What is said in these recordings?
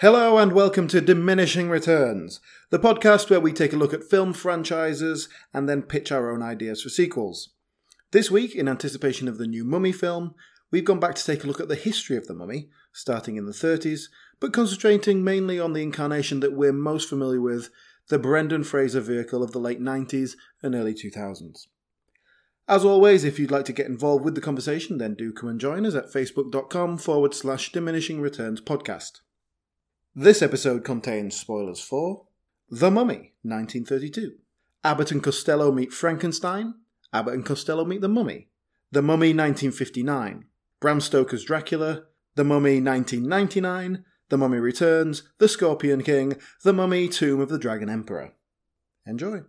Hello and welcome to Diminishing Returns, the podcast where we take a look at film franchises and then pitch our own ideas for sequels. This week, in anticipation of the new Mummy film, we've gone back to take a look at the history of the mummy, starting in the 30s, but concentrating mainly on the incarnation that we're most familiar with, the Brendan Fraser vehicle of the late 90s and early 2000s. As always, if you'd like to get involved with the conversation, then do come and join us at facebook.com forward slash diminishing returns podcast. This episode contains spoilers for The Mummy, 1932, Abbott and Costello meet Frankenstein, Abbott and Costello meet the Mummy, The Mummy, 1959, Bram Stoker's Dracula, The Mummy, 1999, The Mummy Returns, The Scorpion King, The Mummy, Tomb of the Dragon Emperor. Enjoy.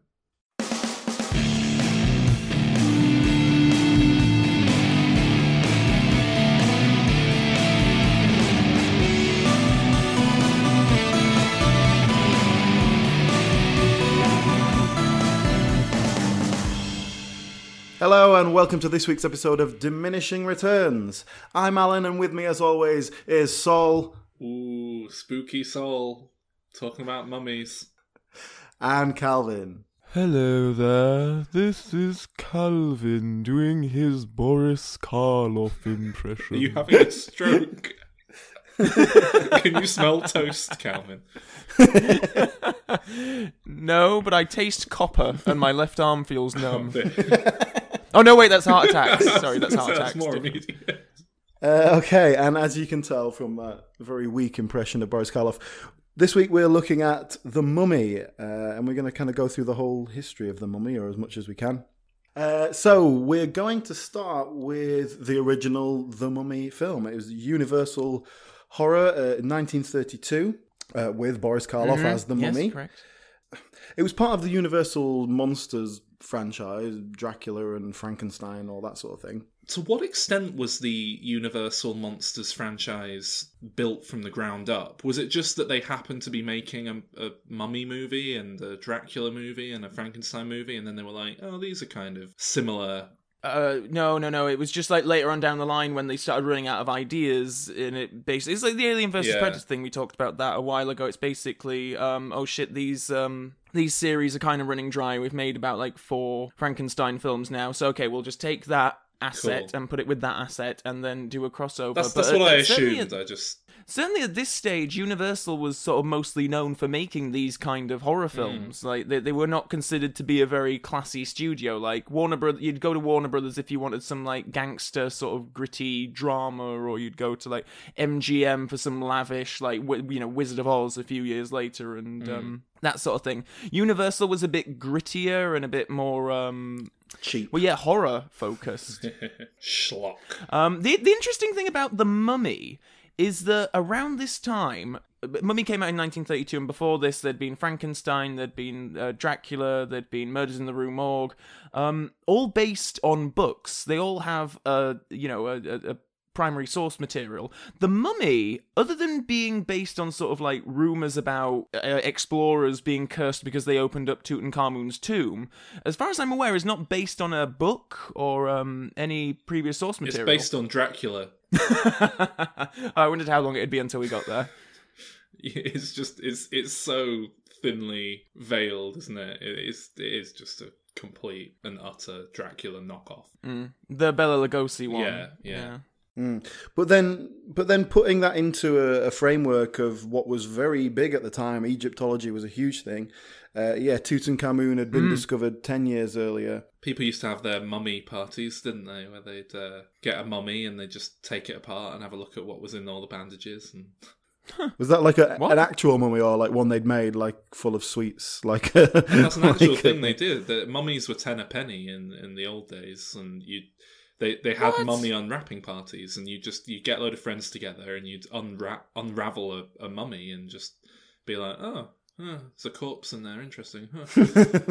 Hello and welcome to this week's episode of Diminishing Returns. I'm Alan and with me as always is Saul Ooh, spooky soul. Talking about mummies. and Calvin. Hello there, this is Calvin doing his Boris Karloff impression. Are you having a stroke? Can you smell toast, Calvin? no, but I taste copper and my left arm feels numb. oh no, wait, that's heart attacks. Sorry, that's heart attacks. More immediate. Uh, okay, and as you can tell from that very weak impression of Boris Karloff, this week we're looking at The Mummy, uh, and we're going to kind of go through the whole history of The Mummy, or as much as we can. Uh, so we're going to start with the original The Mummy film. It was Universal Horror, uh, 1932, uh, with Boris Karloff as the Yes, Mummy. correct. It was part of the Universal Monsters franchise, Dracula and Frankenstein, all that sort of thing. To what extent was the Universal Monsters franchise built from the ground up? Was it just that they happened to be making a, a mummy movie and a Dracula movie and a Frankenstein movie, and then they were like, oh, these are kind of similar Uh, no, no, no. It was just like later on down the line when they started running out of ideas, and it basically it's like the Alien versus Yeah. Predator thing we talked about that a while ago. It's basically, um, oh shit, these um these series are kind of running dry. We've made about like four Frankenstein films now, so okay, we'll just take that asset Cool. and put it with that asset, and then do a crossover. That's, But that's at- what I assumed. at- I just certainly at this stage, Universal was sort of mostly known for making these kind of horror films. Like they, they were not considered to be a very classy studio. Like Warner Brothers, you'd go to Warner Brothers if you wanted some like gangster sort of gritty drama, or you'd go to like MGM for some lavish like wi- you know Wizard of Oz a few years later and um, that sort of thing. Universal was a bit grittier and a bit more. Um, Cheap. well, yeah, horror focused. schlock. Um, the the interesting thing about the Mummy is that around this time, Mummy came out in 1932, and before this, there'd been Frankenstein, there'd been uh, Dracula, there'd been Murders in the Rue Morgue, um, all based on books. They all have a you know a, a, a primary source material. The Mummy, other than being based on sort of like rumors about uh, explorers being cursed because they opened up Tutankhamun's tomb, as far as I'm aware, is not based on a book or um, any previous source material. It's based on Dracula. I wondered how long it'd be until we got there. It's just it's it's so thinly veiled, isn't it? It is it is just a complete and utter Dracula knockoff. Mm. The Bela Lugosi one. Yeah, yeah. Mm. But then, but then putting that into a, a framework of what was very big at the time, Egyptology was a huge thing. Uh, yeah, Tutankhamun had been discovered ten years earlier. People used to have their mummy parties, didn't they? Where they'd uh, get a mummy and they'd just take it apart and have a look at what was in all the bandages. And Was that like a, an actual mummy or like one they'd made, like full of sweets? Like that's an actual like, thing they did. The mummies were ten a penny in in the old days, and you. They, they had What? mummy unwrapping parties, and you just you get a load of friends together, and you'd unwrap unravel a, a mummy, and just be like, oh, huh, it's a corpse in there, interesting. Huh.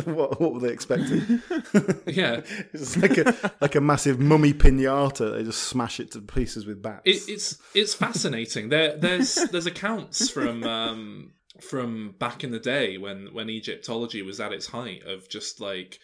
what, what were they expecting? yeah, it's like a like a massive mummy pinata. They just smash it to pieces with bats. it, it's it's fascinating. There there's there's accounts from um, from back in the day when when Egyptology was at its height of just like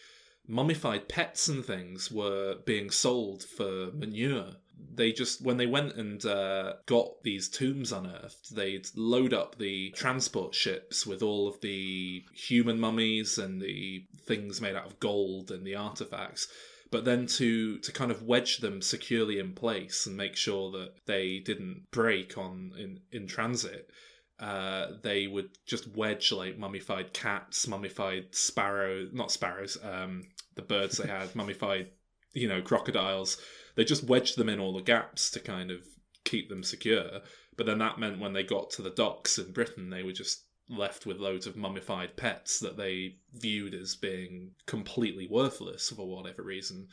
mummified pets and things were being sold for manure they just when they went and uh, got these tombs unearthed, they'd load up the transport ships with all of the human mummies and the things made out of gold and the artifacts. But then to to kind of wedge them securely in place and make sure that they didn't break on in in transit, uh, they would just wedge like mummified cats, mummified sparrow, not sparrows, um, the birds they had, mummified, you know, crocodiles. They just wedged them in all the gaps to kind of keep them secure. But then that meant when they got to the docks in Britain, they were just left with loads of mummified pets that they viewed as being completely worthless for whatever reason,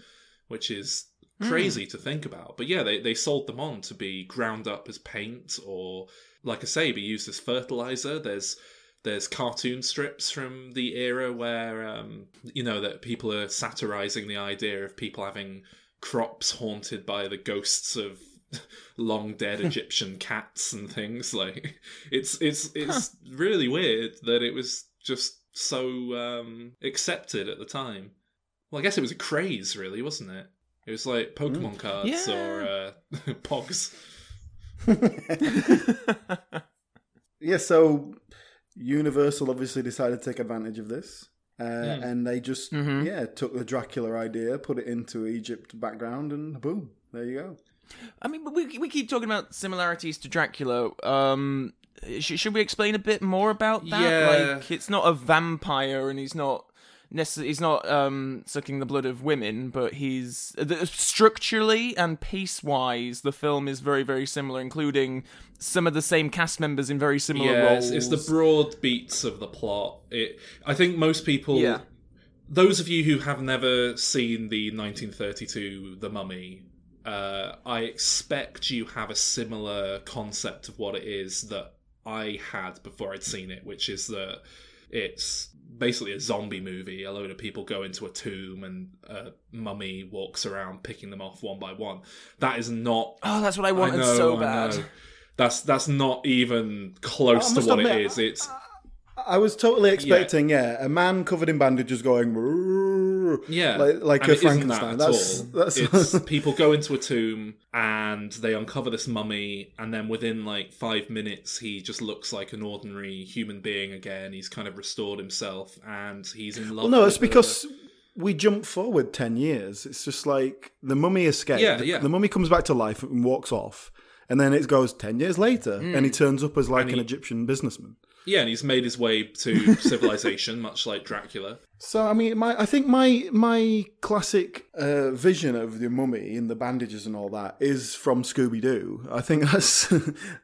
which is hmm. crazy to think about. But yeah, they, they sold them on to be ground up as paint or, like I say, be used as fertilizer. There's there's cartoon strips from the era where um, you know that people are satirizing the idea of people having crops haunted by the ghosts of long dead Egyptian cats and things. Like it's it's it's really weird that it was just so um, accepted at the time. Well, I guess it was a craze, really, wasn't it? It was like Pokemon cards Yeah. or uh, Pogs. Yeah, so Universal obviously decided to take advantage of this. Uh, Hmm. And they just, Mhm. yeah, took the Dracula idea, put it into Egypt background, and boom, there you go. I mean, we we keep talking about similarities to Dracula. Um, sh- should we explain a bit more about that? Yeah. Like, it's not a vampire, and he's not necess- He's not um sucking the blood of women, but he's the, structurally and piece wise, the film is very very similar, including some of the same cast members in very similar Yeah, roles. it's, it's the broad beats of the plot. It, I think most people, Yeah. those of you who have never seen the 1932 The Mummy, uh, I expect you have a similar concept of what it is that I had before I'd seen it, which is that it's basically a zombie movie. A load of people go into a tomb and a mummy walks around picking them off one by one. That is not Oh, that's what I wanted I know, so bad. That's that's not even close to what admit, it is. It's I was totally expecting, yeah, a man covered in bandages going, yeah, like, like and a isn't that Frankenstein. That's, that's It's people go into a tomb and they uncover this mummy, and then within like five minutes, he just looks like an ordinary human being again. He's kind of restored himself, and he's in love. well, no, it's because we jump forward 10 years. It's just like the mummy escaped. Yeah, the, yeah. the mummy comes back to life and walks off. And then it goes 10 years later, and hmm. he turns up as like And an Egyptian businessman. yeah, and he's made his way to civilization, much like Dracula. So I mean, my I think my my classic uh, vision of the mummy and the bandages and all that is from Scooby Doo. I think that's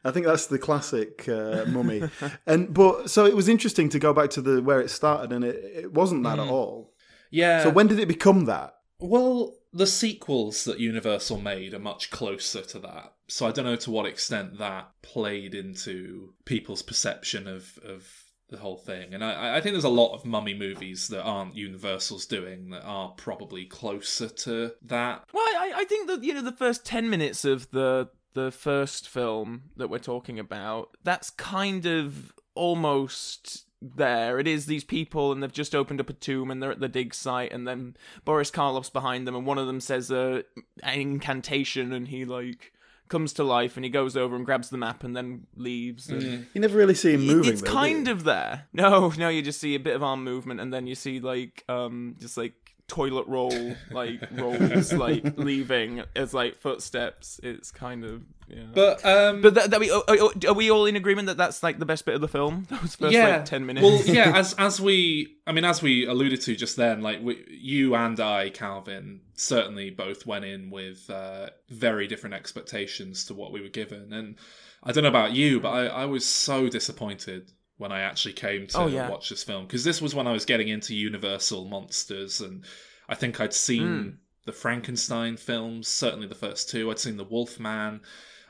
I think that's the classic uh, mummy. and but so it was interesting to go back to the where it started, and it, it wasn't that at all. Yeah. So when did it become that? Well, the sequels that Universal made are much closer to that. So I don't know to what extent that played into people's perception of, of the whole thing. And I, I think there's a lot of mummy movies that aren't Universal's doing that are probably closer to that. Well, I, I think that you know the first ten minutes of the the first film that we're talking about, that's kind of almost there. It is these people, and they've just opened up a tomb, and they're at the dig site, and then Boris Karloff's behind them, and one of them says a an incantation, and he like comes to life, and he goes over and grabs the map, and then leaves. and- You never really see him moving. it's though, kind of there. No, no, you just see a bit of arm movement, and then you see like um just like toilet roll like rolls like leaving as like footsteps. It's kind of yeah. But um But that, that we are, are- we all in agreement that that's like the best bit of the film? Those first like ten minutes. Well, yeah, as as we, I mean, as we alluded to just then, like we, you and I, Calvin, certainly both went in with uh, very different expectations to what we were given, and I don't know about you, but I, I was so disappointed when I actually came to Oh, yeah. watch this film because this was when I was getting into Universal monsters, and I think I'd seen Hmm. the Frankenstein films, certainly the first two. I'd seen the Wolfman.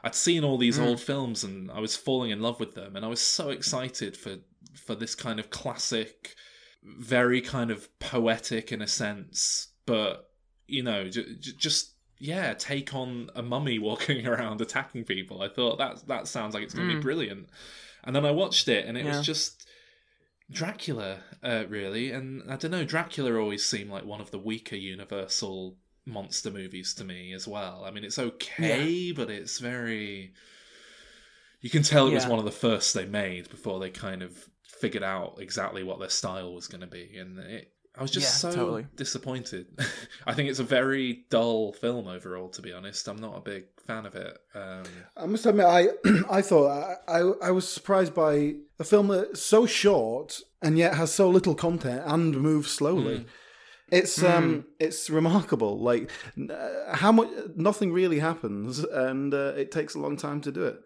I'd seen all these Hmm. old films and I was falling in love with them and I was so excited for for this kind of classic very kind of poetic in a sense but you know j- j- just yeah take on a mummy walking around attacking people I thought that that sounds like it's going to Mm. be brilliant and then I watched it and it Yeah. was just Dracula uh, really and I don't know Dracula always seemed like one of the weaker universal monster movies to me as well. I mean, it's okay, but it's very. You can tell it was one of the first they made before they kind of figured out exactly what their style was going to be, and it. I was just Yeah, so totally. disappointed. I think it's a very dull film overall. To be honest, I'm not a big fan of it. Um, I must admit, I I thought I, I I was surprised by a film that's so short and yet has so little content and moves slowly. It's um it's remarkable. Like uh, how much nothing really happens, and uh, it takes a long time to do it.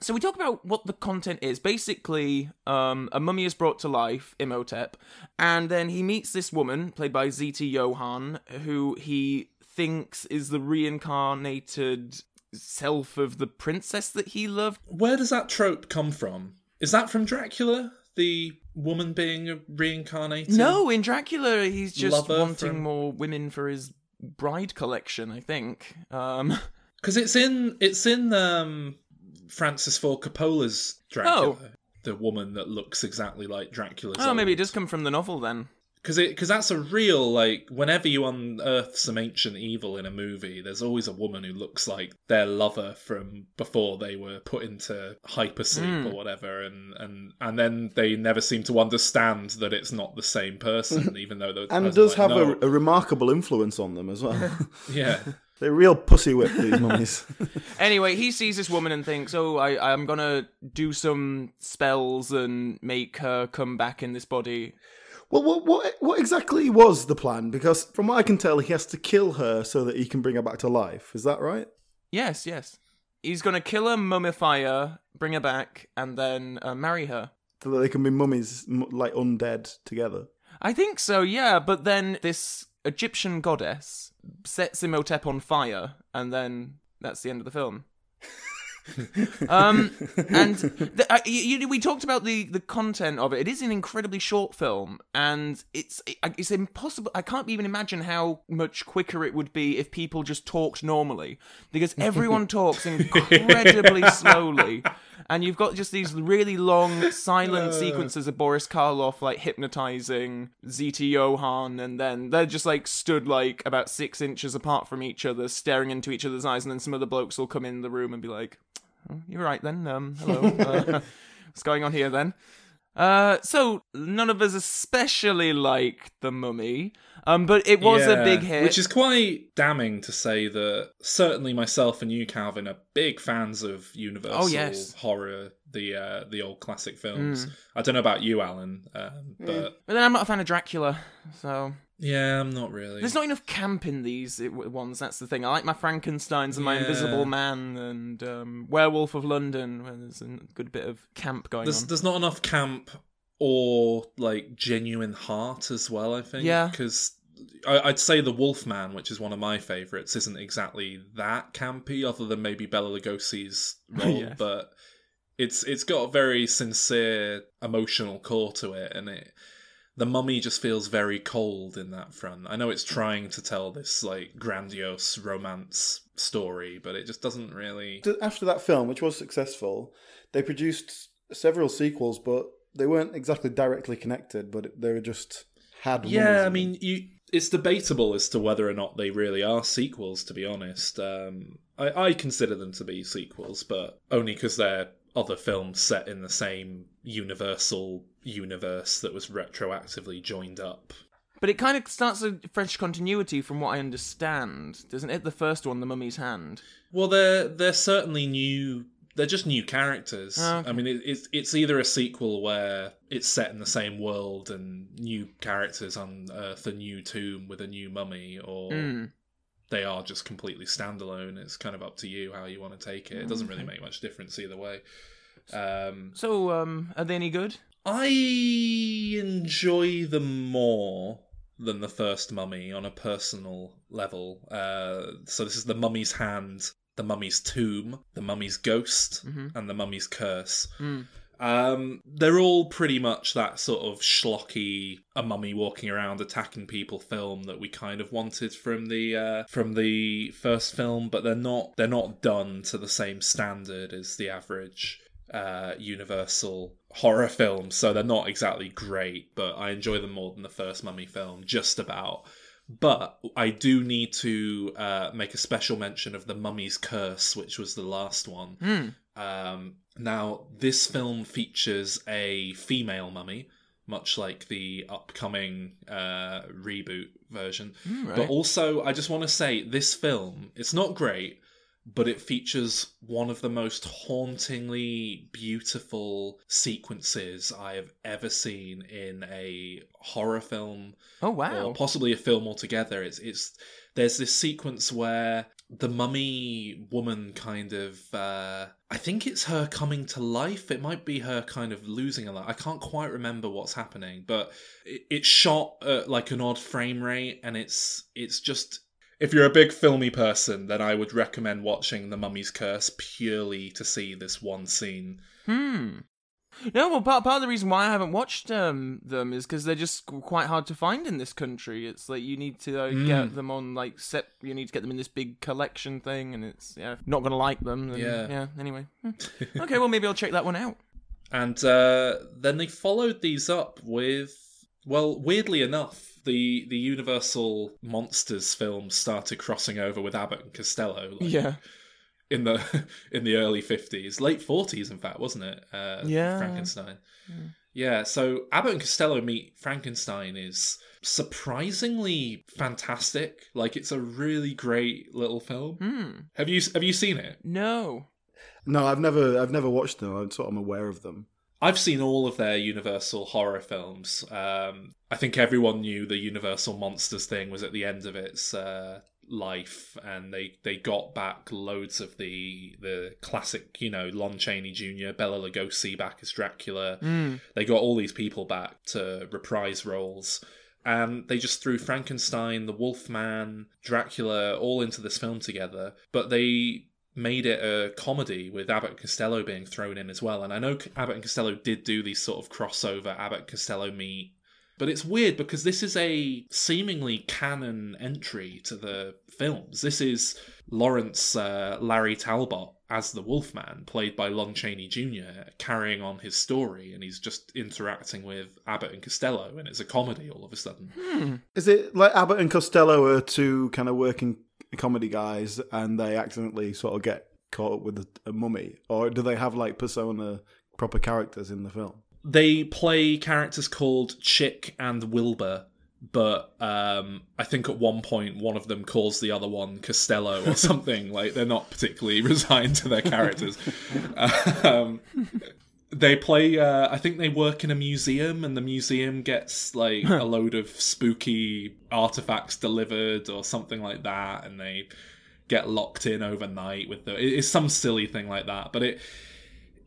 So we talk about what the content is. Basically, um, a mummy is brought to life, Imhotep, and then he meets this woman played by Zita Johann, who he thinks is the reincarnated self of the princess that he loved. Where does that trope come from? Is that from Dracula? The woman being reincarnated? No, in Dracula, he's just wanting from- more women for his bride collection. I think. Um, because it's in it's in um, Francis Ford Coppola's Dracula. Oh. The woman that looks exactly like Dracula. oh, maybe it does come from the novel then. because because that's a real like whenever you unearth some ancient evil in a movie, there's always a woman who looks like their lover from before they were put into hypersleep Hmm. or whatever, and and and then they never seem to understand that it's not the same person, even though the And does like, have "No." a, a remarkable influence on them as well. yeah. They're real pussy whip these mummies. Anyway, he sees this woman and thinks, "Oh, I, I'm gonna do some spells and make her come back in this body." well, what what what exactly was the plan? Because from what I can tell, he has to kill her so that he can bring her back to life. Is that right? Yes, yes. He's gonna kill her, mummify her, bring her back, and then uh, marry her. So that they can be mummies m- like undead together. I think so, yeah. But then this Egyptian goddess sets Imhotep on fire, and then that's the end of the film. um, and the, uh, you, you, we talked about the the content of it. It is an incredibly short film, and it's it, it's impossible. I can't even imagine how much quicker it would be if people just talked normally, because everyone talks incredibly slowly. And you've got just these really long silent sequences of Boris Karloff like hypnotizing Zita Johann, and then they're just like stood like about six inches apart from each other, staring into each other's eyes, and then some of the blokes will come in the room and be like, oh, "You're right then. Um, hello. Uh, what's going on here then?" Uh, so none of us especially like the Mummy, um, but it was a big hit. Which is quite damning to say that certainly myself and you, Calvin, are big fans of Universal Oh, yes. horror, the uh, the old classic Mm. films. I don't know about you, Alan, um, but but then I'm not a fan of Dracula, so yeah, I'm not really. There's not enough camp in these ones. That's the thing. I like my Frankenstein's and my Yeah. Invisible Man and um, Werewolf of London, where there's a good bit of camp going There's on. there's not enough camp or like genuine heart as well. I think. Yeah. Because I'd say the Wolfman, which is one of my favorites, isn't exactly that campy, other than maybe Bela Lugosi's role, Yes. but it's it's got a very sincere emotional core to it, and it. The mummy just feels very cold in that front. I know it's trying to tell this like grandiose romance story, but it just doesn't really. After that film, which was successful, they produced several sequels, but they weren't exactly directly connected. But they were just had. mummies Yeah, I mean, you. It's debatable as to whether or not they really are sequels. To be honest, um, I, I consider them to be sequels, but only because they're other films set in the same universal universe that was retroactively joined up. But it kind of starts a fresh continuity from what I understand, doesn't it? The first one, The Mummy's Hand. Well, they're they're certainly new. They're just new characters. Oh, okay. I mean, it, it's it's either a sequel where it's set in the same world and new characters unearth a new tomb with a new mummy, or Mm. they are just completely standalone. It's kind of up to you how you want to take it. It doesn't really make much difference either way. Um, So, um, are they any good? I enjoy them more than the first Mummy on a personal level. Uh, so this is the Mummy's Hand, the Mummy's Tomb, the Mummy's Ghost, Mhm. and the Mummy's Curse. Mm. Um, they're all pretty much that sort of schlocky, a mummy walking around attacking people film that we kind of wanted from the uh, from the first film, but they're not they're not done to the same standard as the average uh, Universal horror film. So they're not exactly great, but I enjoy them more than the first Mummy film, just about. But I do need to uh, make a special mention of The Mummy's Curse, which was the last one. Hmm. Um, now, this film features a female mummy, much like the upcoming uh, reboot version. Hmm, right. But also, I just want to say this film, it's not great, but it features one of the most hauntingly beautiful sequences I have ever seen in a horror film oh wow. or possibly a film altogether. It's it's there's this sequence where the mummy woman kind of uh I think it's her coming to life. It might be her kind of losing a lot. I can't quite remember what's happening, but it, it's shot at like an odd frame rate, and it's it's just. If you're a big filmy person, then I would recommend watching The Mummy's Curse purely to see this one scene. Hmm. No, well, part, part of the reason why I haven't watched um, them is because they're just quite hard to find in this country. It's like you need to uh, Mm. get them on like set. You need to get them in this big collection thing, and it's yeah, not gonna like them. then- Yeah. Yeah. Anyway. Hmm. okay. Well, maybe I'll check that one out. And uh, then they followed these up with, well, weirdly enough, the the Universal Monsters films started crossing over with Abbott and Costello. like, Yeah. in the in the early fifties, late forties, in fact, wasn't it? Uh, Yeah. Frankenstein. Yeah. So Abbott and Costello meet Frankenstein is surprisingly fantastic. Like it's a really great little film. Hmm. Have you have you seen it? No. No, I've never, I've never watched them. I'm sort of aware of them. I've seen all of their Universal horror films. Um, I think everyone knew the Universal Monsters thing was at the end of its uh, life, and they, they got back loads of the the classic, you know, Lon Chaney Jr., Bela Lugosi back as Dracula. Hmm. They got all these people back to reprise roles. And they just threw Frankenstein, the Wolfman, Dracula all into this film together. But they made it a comedy with Abbott and Costello being thrown in as well. And I know Abbott and Costello did do these sort of crossover Abbott and Costello meet. But it's weird because this is a seemingly canon entry to the films. This is Lawrence uh, Larry Talbot as the Wolfman, played by Lon Chaney Jr., carrying on his story, and he's just interacting with Abbott and Costello, and it's a comedy all of a sudden. Hmm. Is it like Abbott and Costello are two kind of working comedy guys, and they accidentally sort of get caught up with a, a mummy, or do they have like persona proper characters in the film? They play characters called Chick and Wilbur, but um, I think at one point one of them calls the other one Costello or something. like they're not particularly resigned to their characters. um, they play. Uh, I think they work in a museum, and the museum gets like a load of spooky artifacts delivered or something like that, and they get locked in overnight with the. It's some silly thing like that, but it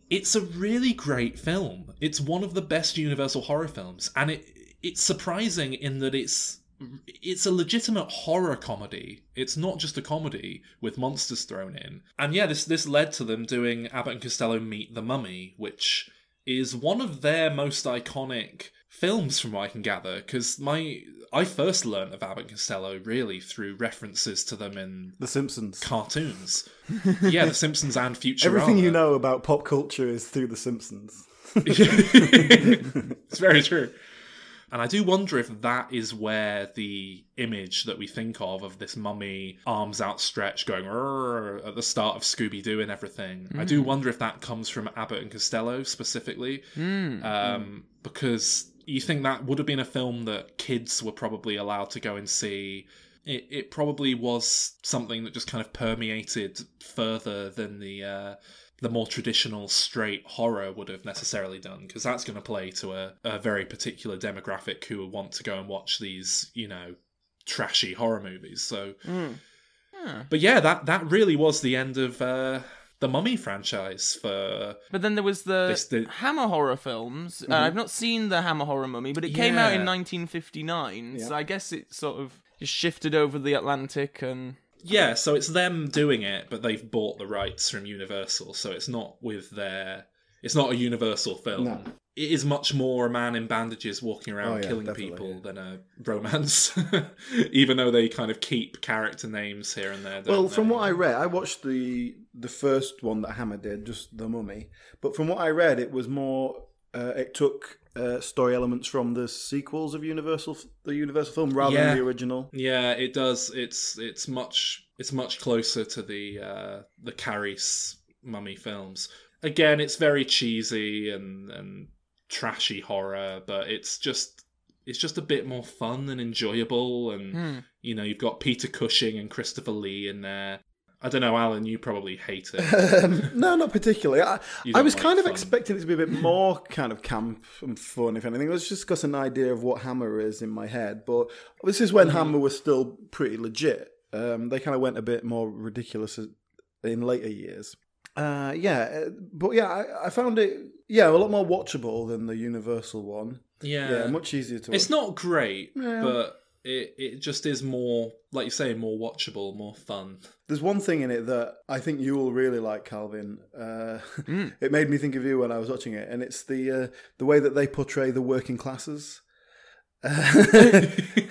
it's a really great film. It's one of the best Universal horror films, and it it's surprising in that it's it's a legitimate horror comedy. It's not just a comedy with monsters thrown in. And yeah, this this led to them doing Abbott and Costello Meet the Mummy, which is one of their most iconic films from what I can gather because my I first learned of Abbott and Costello really through references to them in The Simpsons. cartoons. yeah, The Simpsons and Futurama. Everything you know about pop culture is through The Simpsons. it's very true. And I do wonder if that is where the image that we think of of this mummy, arms outstretched, going at the start of Scooby Doo and everything. I do wonder if that comes from Abbott and Costello specifically, Hmm. um, because you think that would have been a film that kids were probably allowed to go and see. It, it probably was something that just kind of permeated further than the uh, the more traditional straight horror would have necessarily done because that's going to play to a, a very particular demographic who would want to go and watch these you know trashy horror movies so Hmm. Yeah. but yeah that that really was the end of uh the mummy franchise for But then there was the This- the- Hammer horror films. Uh, I've not seen the Hammer horror mummy, but it came out in Yeah. 1959, so I guess it sort of just shifted over the Atlantic and. Yeah so it's them doing it but they've bought the rights from universal so it's not with their it's not a universal film No. it is much more a man in bandages walking around Oh, yeah, killing definitely, people than a romance even though they kind of keep character names here and there Well, from they? what I read, I watched the the first one that Hammer did, just the Mummy. But from what I read, it was more. Uh, it took uh, story elements from the sequels of Universal, the Universal film, rather Yeah. than the original. Yeah, it does. It's it's much it's much closer to the uh, the Kharis mummy films. Again, it's very cheesy and and trashy horror, but it's just it's just a bit more fun and enjoyable. And Hmm. you know, you've got Peter Cushing and Christopher Lee in there. I don't know, Alan. You probably hate it. Um, no, not particularly. I, I was like kind of expecting it to be a bit more kind of camp and fun, if anything. Let's just got an idea of what Hammer is in my head. But this is Mm-hmm. when Hammer was still pretty legit. Um, they kind of went a bit more ridiculous in later years. Uh, yeah, uh, but yeah, I, I found it yeah a lot more watchable than the Universal one. Yeah, Yeah, much easier to. Watch. it's not great, Yeah. but it it just is more like you say, more watchable, more fun. There's one thing in it that I think you will really like, Calvin. Uh, Mm. it made me think of you when I was watching it, and it's the uh, the way that they portray the working classes.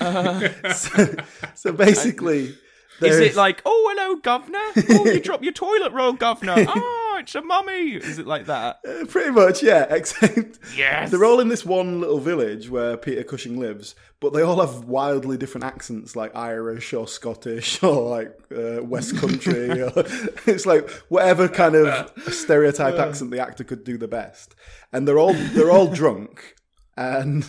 Uh, so, so basically, Is it like, oh, hello, governor? Oh, you drop your toilet roll, governor. Oh, it's a mummy. Is it like that? Uh, pretty much, yeah. Except Yes. they're all in this one little village where Peter Cushing lives, but they all have wildly different accents, like Irish or Scottish or like uh, West Country. or, it's like whatever kind of stereotype accent the actor could do the best, and they're all they're all drunk, and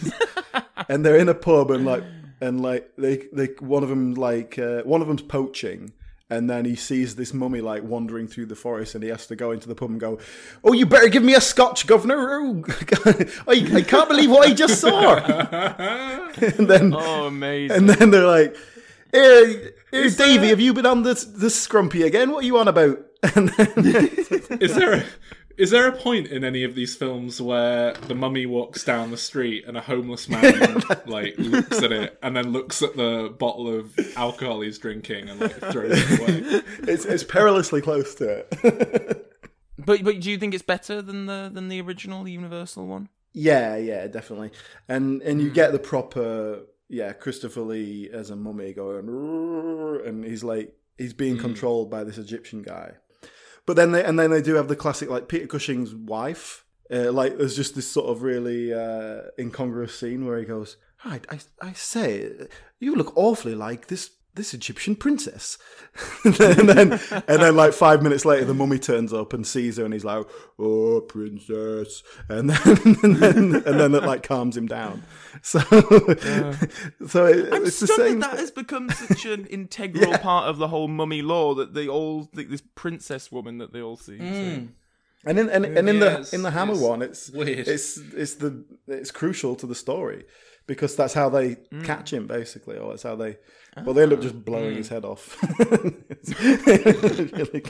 and they're in a pub and like and like they they one of them like uh, one of them's poaching and then he sees this mummy like wandering through the forest and he has to go into the pub and go oh you better give me a scotch governor. Oh, I, I can't believe what i just saw. And then Oh, amazing. and then they're like here, here davey have you been on this this scrumpy again? What are you on about? And then Is there a, is there a point in any of these films where the mummy walks down the street and a homeless man like looks at it and then looks at the bottle of alcohol he's drinking and like throws it away? it's, it's perilously close to it But but do you think it's better than the than the original Universal one? Yeah, yeah, definitely. And and you get hmm. the proper yeah, Christopher Lee as a mummy going and he's like he's being hmm. controlled by this Egyptian guy. But then they and then they do have the classic like Peter Cushing's wife. Uh, like there's just this sort of really uh, incongruous scene where he goes, "I, I, I say, you look awfully like this this Egyptian princess," and then and then like five minutes later, the mummy turns up and sees her, and he's like, "Oh, princess," and then and then and then it like calms him down. So so it, I'm it's the same. that that has become such an integral part of the whole mummy lore that they all think this princess woman that they all see. so- And in and, and in Yeah, the in the Hammer it's one, it's weird. It's it's the it's crucial to the story because that's how they Mm. catch him basically, or it's how they. Well, they end up just blowing his head off. Really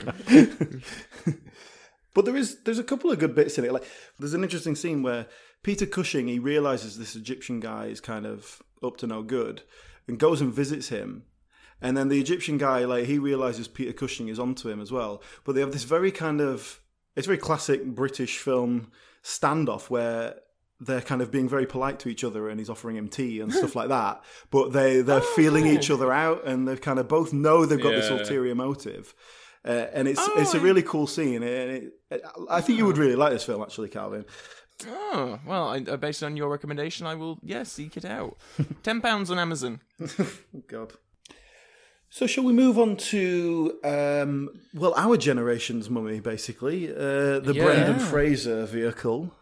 but there is there's a couple of good bits in it. Like there's an interesting scene where Peter Cushing he realizes this Egyptian guy is kind of up to no good, and goes and visits him. And then the Egyptian guy, like he realizes Peter Cushing is onto him as well. But they have this very kind of it's very classic British film standoff where they're kind of being very polite to each other and he's offering him tea and stuff like that. But they they're feeling each other out and they kind of both know they've got this ulterior motive. Uh, and it's Oh, it's a I- really cool scene, and it, it, I think you would really like this film, actually, Calvin. Oh well, I, uh, based on your recommendation, I will yeah seek it out. Ten pounds on Amazon. God. So, shall we move on to um, well, our generation's mummy, basically, uh, the Yeah. Brendan Fraser vehicle.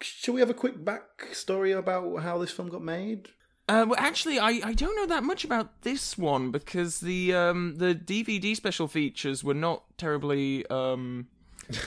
Shall we have a quick backstory about how this film got made? Uh, well, actually, I, I don't know that much about this one because the um, the DVD special features were not terribly um,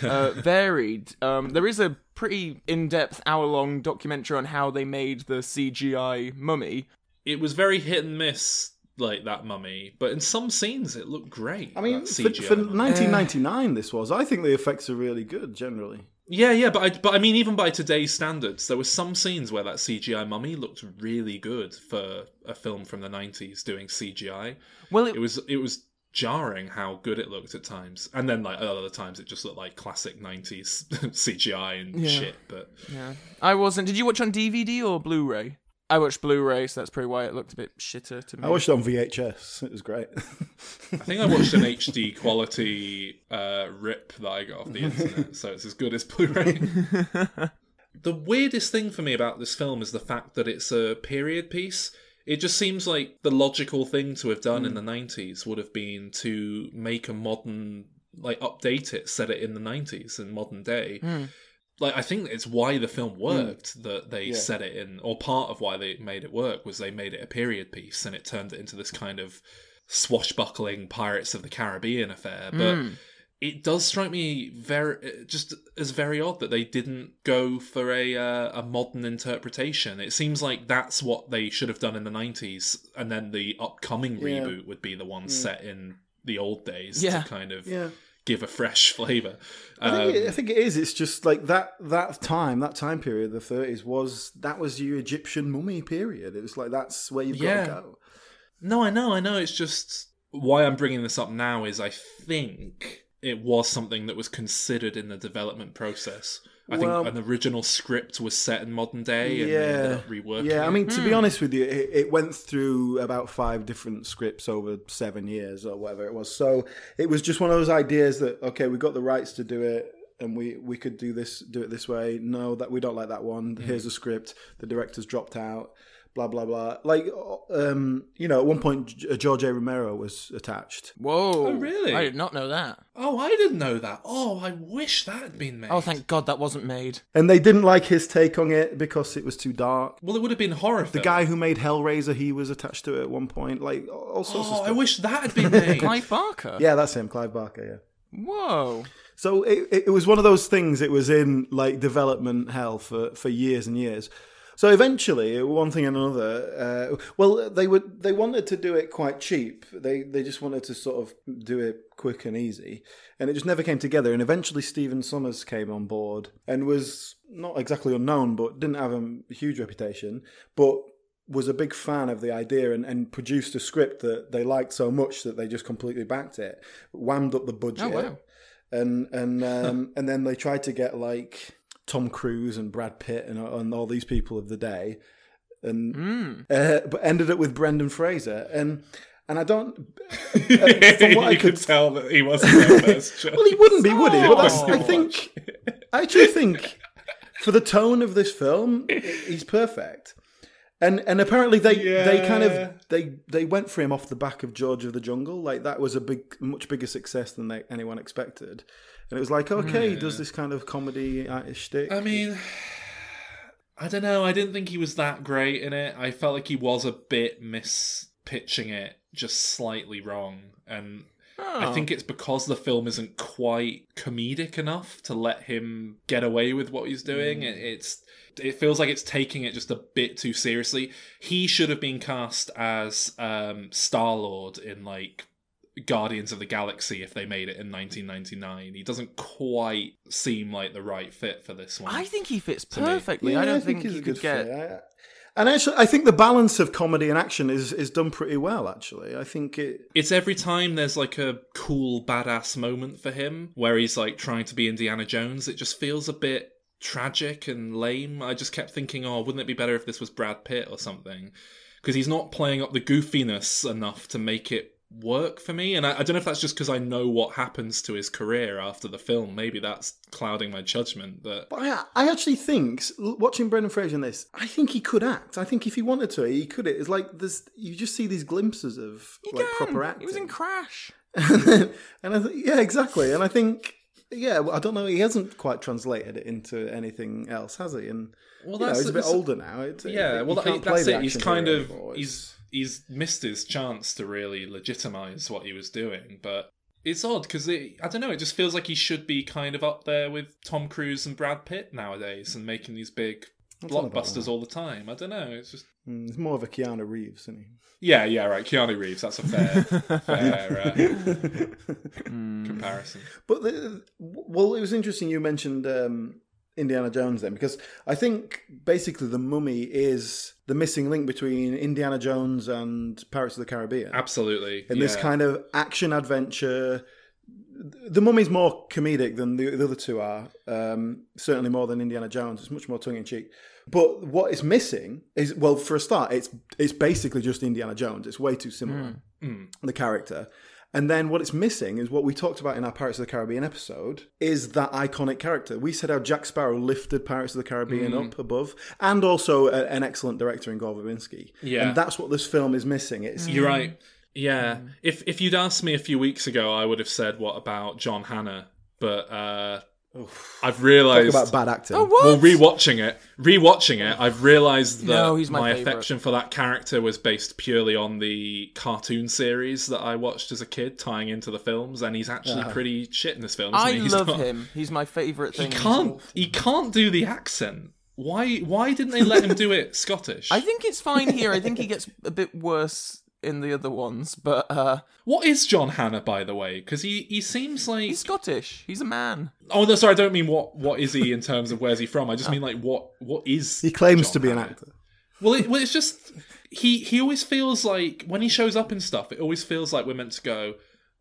uh, varied. Um, there is a pretty in depth hour long documentary on how they made the CGI mummy. It was very hit and miss, like that mummy, but in some scenes it looked great. I mean, for, for mummy. 1999, this was. I think the effects are really good generally. Yeah, yeah, but I, but I mean, even by today's standards, there were some scenes where that CGI mummy looked really good for a film from the '90s doing CGI. Well, it, It was it was jarring how good it looked at times, and then like other times it just looked like classic '90s CGI and Yeah. shit. But yeah, I wasn't. Did you watch on DVD or Blu-ray? I watched Blu-ray, so that's probably why it looked a bit shitter to me. I watched it on VHS. It was great. I think I watched an HD quality uh, rip that I got off the internet, so it's as good as Blu-ray. The weirdest thing for me about this film is the fact that it's a period piece. It just seems like the logical thing to have done in the 90s would have been to make a modern, like, update it, set it in the 90s in modern day. Like, I think it's why the film mm. worked that they Yeah. set it in, or part of why they made it work was they made it a period piece and it turned it into this kind of swashbuckling Pirates of the Caribbean affair. But mm. it does strike me very just as very odd that they didn't go for a uh, a modern interpretation. It seems like that's what they should have done in the nineties, and then the upcoming Yeah. reboot would be the one mm. set in the old days Yeah. to kind of Yeah. Give a fresh flavour. I think, it, I Um, think it is. It's just like that that time, that time period, the thirties was that was your Egyptian mummy period. It was like that's where you've Yeah. got to go. no, I know, I know. It's just why I'm bringing this up now is I think it was something that was considered in the development process. I Well- think an original script was set in modern day, and Yeah, up reworking. yeah. I mean, to be hmm. honest with you, it, it went through about five different scripts over seven years or whatever it was. So it was just one of those ideas that okay, we got the rights to do it. And we, we could do this do it this way. No, that we don't like that one. Hmm. Here's a script. The director's dropped out. Blah blah blah. Like, um, you know, at one point George A. Romero was attached. Whoa. Oh, really? I did not know that. Oh, I didn't know that. Oh, I wish that had been made. Oh, thank God that wasn't made. And they didn't like his take on it because it was too dark. Well, it would have been horror. The guy who made Hellraiser, he was attached to it at one point. Like all sorts of Oh, stuff. I wish that had been made. Clive Barker. Yeah, that's him, Clive Barker. Yeah. Whoa. So it, it, it was one of those things. It was in like development hell for, for years and years. So eventually, one thing and another. Uh, well, they would they wanted to do it quite cheap. They they just wanted to sort of do it quick and easy, and it just never came together. And eventually, Stephen Sommers came on board and was not exactly unknown, but didn't have a huge reputation, but was a big fan of the idea and, and produced a script that they liked so much that they just completely backed it, whammed up the budget Oh, wow. and and um, and then they tried to get like Tom Cruise and Brad Pitt and, and all these people of the day, and Mm. uh, but ended up with Brendan Fraser and and I don't. uh, from what I could tell that he wasn't their first choice. well, he wouldn't be, would he? But that's, I think, I actually think, for the tone of this film, he's perfect. And and apparently they they kind of they they went for him off the back of George of the Jungle. Like that was a big, much bigger success than they, anyone expected. And it was like, okay, he does this kind of comedy shtick. I mean, I don't know. I didn't think he was that great in it. I felt like he was a bit miss pitching it just slightly wrong, and I Oh. think it's because the film isn't quite comedic enough to let him get away with what he's doing. It, it's it feels like it's taking it just a bit too seriously. He should have been cast as um, Star Lord in like Guardians of the Galaxy if they made it in 1999. He doesn't quite seem like the right fit for this one. I think he fits perfectly. Yeah, I don't think, he's you a good get. fit. I- and actually, I think the balance of comedy and action is is done pretty well. Actually, I think it. It's every time there's like a cool badass moment for him where he's like trying to be Indiana Jones, it just feels a bit tragic and lame. I just kept thinking, oh, wouldn't it be better if this was Brad Pitt or something? Because he's not playing up the goofiness enough to make it work for me. And I, I don't know if that's just because I know what happens to his career after the film. Maybe that's clouding my judgment. But But I, I actually think watching Brendan Fraser in this, I think he could act. I think if he wanted to, he could. It's like there's you just see these glimpses of He like can. proper acting. He was in Crash. and I th- yeah, exactly. And I think yeah, well, I don't know. He hasn't quite translated it into anything else, has he? And well, you know, he's a bit older now. It, Yeah, it- well, he that, that's it. He's kind of anymore. he's It's- he's missed his chance to really legitimize what he was doing, but it's odd because I don't know. It just feels like he should be kind of up there with Tom Cruise and Brad Pitt nowadays and making these big not about blockbusters that. all the time. I don't know. It's just mm, he's more of a Keanu Reeves, isn't he? yeah, yeah, right. Keanu Reeves. That's a fair fair uh, Hmm. comparison. But the, well, it was interesting you mentioned um, Indiana Jones then, because I think basically the Mummy is the missing link between Indiana Jones and Pirates of the Caribbean. Absolutely. In this kind of action adventure, the Mummy's more comedic than the, the other two are. Um, certainly more than Indiana Jones. It's much more tongue in cheek. But what is missing is well, for a start, it's it's basically just Indiana Jones. It's way too similar Mm. the character. And then what it's missing is what we talked about in our Pirates of the Caribbean episode is that iconic character. We said how Jack Sparrow lifted Pirates of the Caribbean Mm. up above, and also a, an excellent director in Gore Verbinski. Yeah. and that's what this film is missing. It's You're right. Yeah. If if you'd asked me a few weeks ago, I would have said what about John Hannah, but uh, I've talk realised. about bad acting. Oh, what? well, rewatching it, rewatching it, I've realised that No, he's my favourite. affection for that character was based purely on the cartoon series that I watched as a kid, tying into the films, and he's actually uh-huh. pretty shit in this film. Isn't I he? Love not- him. He's my favorite He thing. can't. He can't do the accent. Why? Why didn't they let him do it Scottish? I think it's fine here. I think he gets a bit worse in the other ones, but uh What is John Hannah, by the way? Because he, he seems like he's Scottish. He's a man. oh no, sorry, I don't mean what what is he in terms of where's he from. I just mean like what what is He claims John to be an actor. Well, it, well, it's just he he always feels like when he shows up and stuff, it always feels like we're meant to go,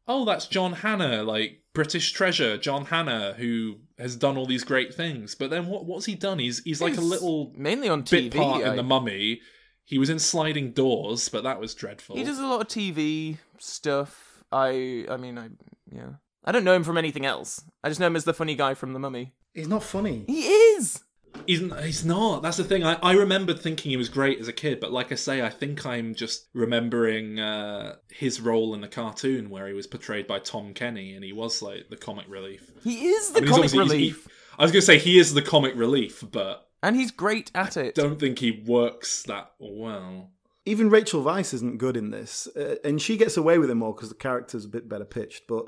oh, that's John Hannah, like British treasure, John Hannah, who has done all these great things. But then what what's he done? He's he's like a little mainly on bit TV. part I- in the Mummy. He was in Sliding Doors, but that was dreadful. He does a lot of TV stuff. I I mean I yeah. I don't know him from anything else. I just know him as the funny guy from The Mummy. He's not funny. He is. He's, he's not. That's the thing. I, I remembered thinking he was great as a kid, but like I say, I think I'm just remembering uh, his role in the cartoon where he was portrayed by Tom Kenny and he was like the comic relief. He is the I mean, comic obviously- he's- relief. I was going to say he is the comic relief, but and he's great at it. don't think he works that well. Even Rachel Weisz isn't good in this, uh, and she gets away with it more because the character's a bit better pitched. But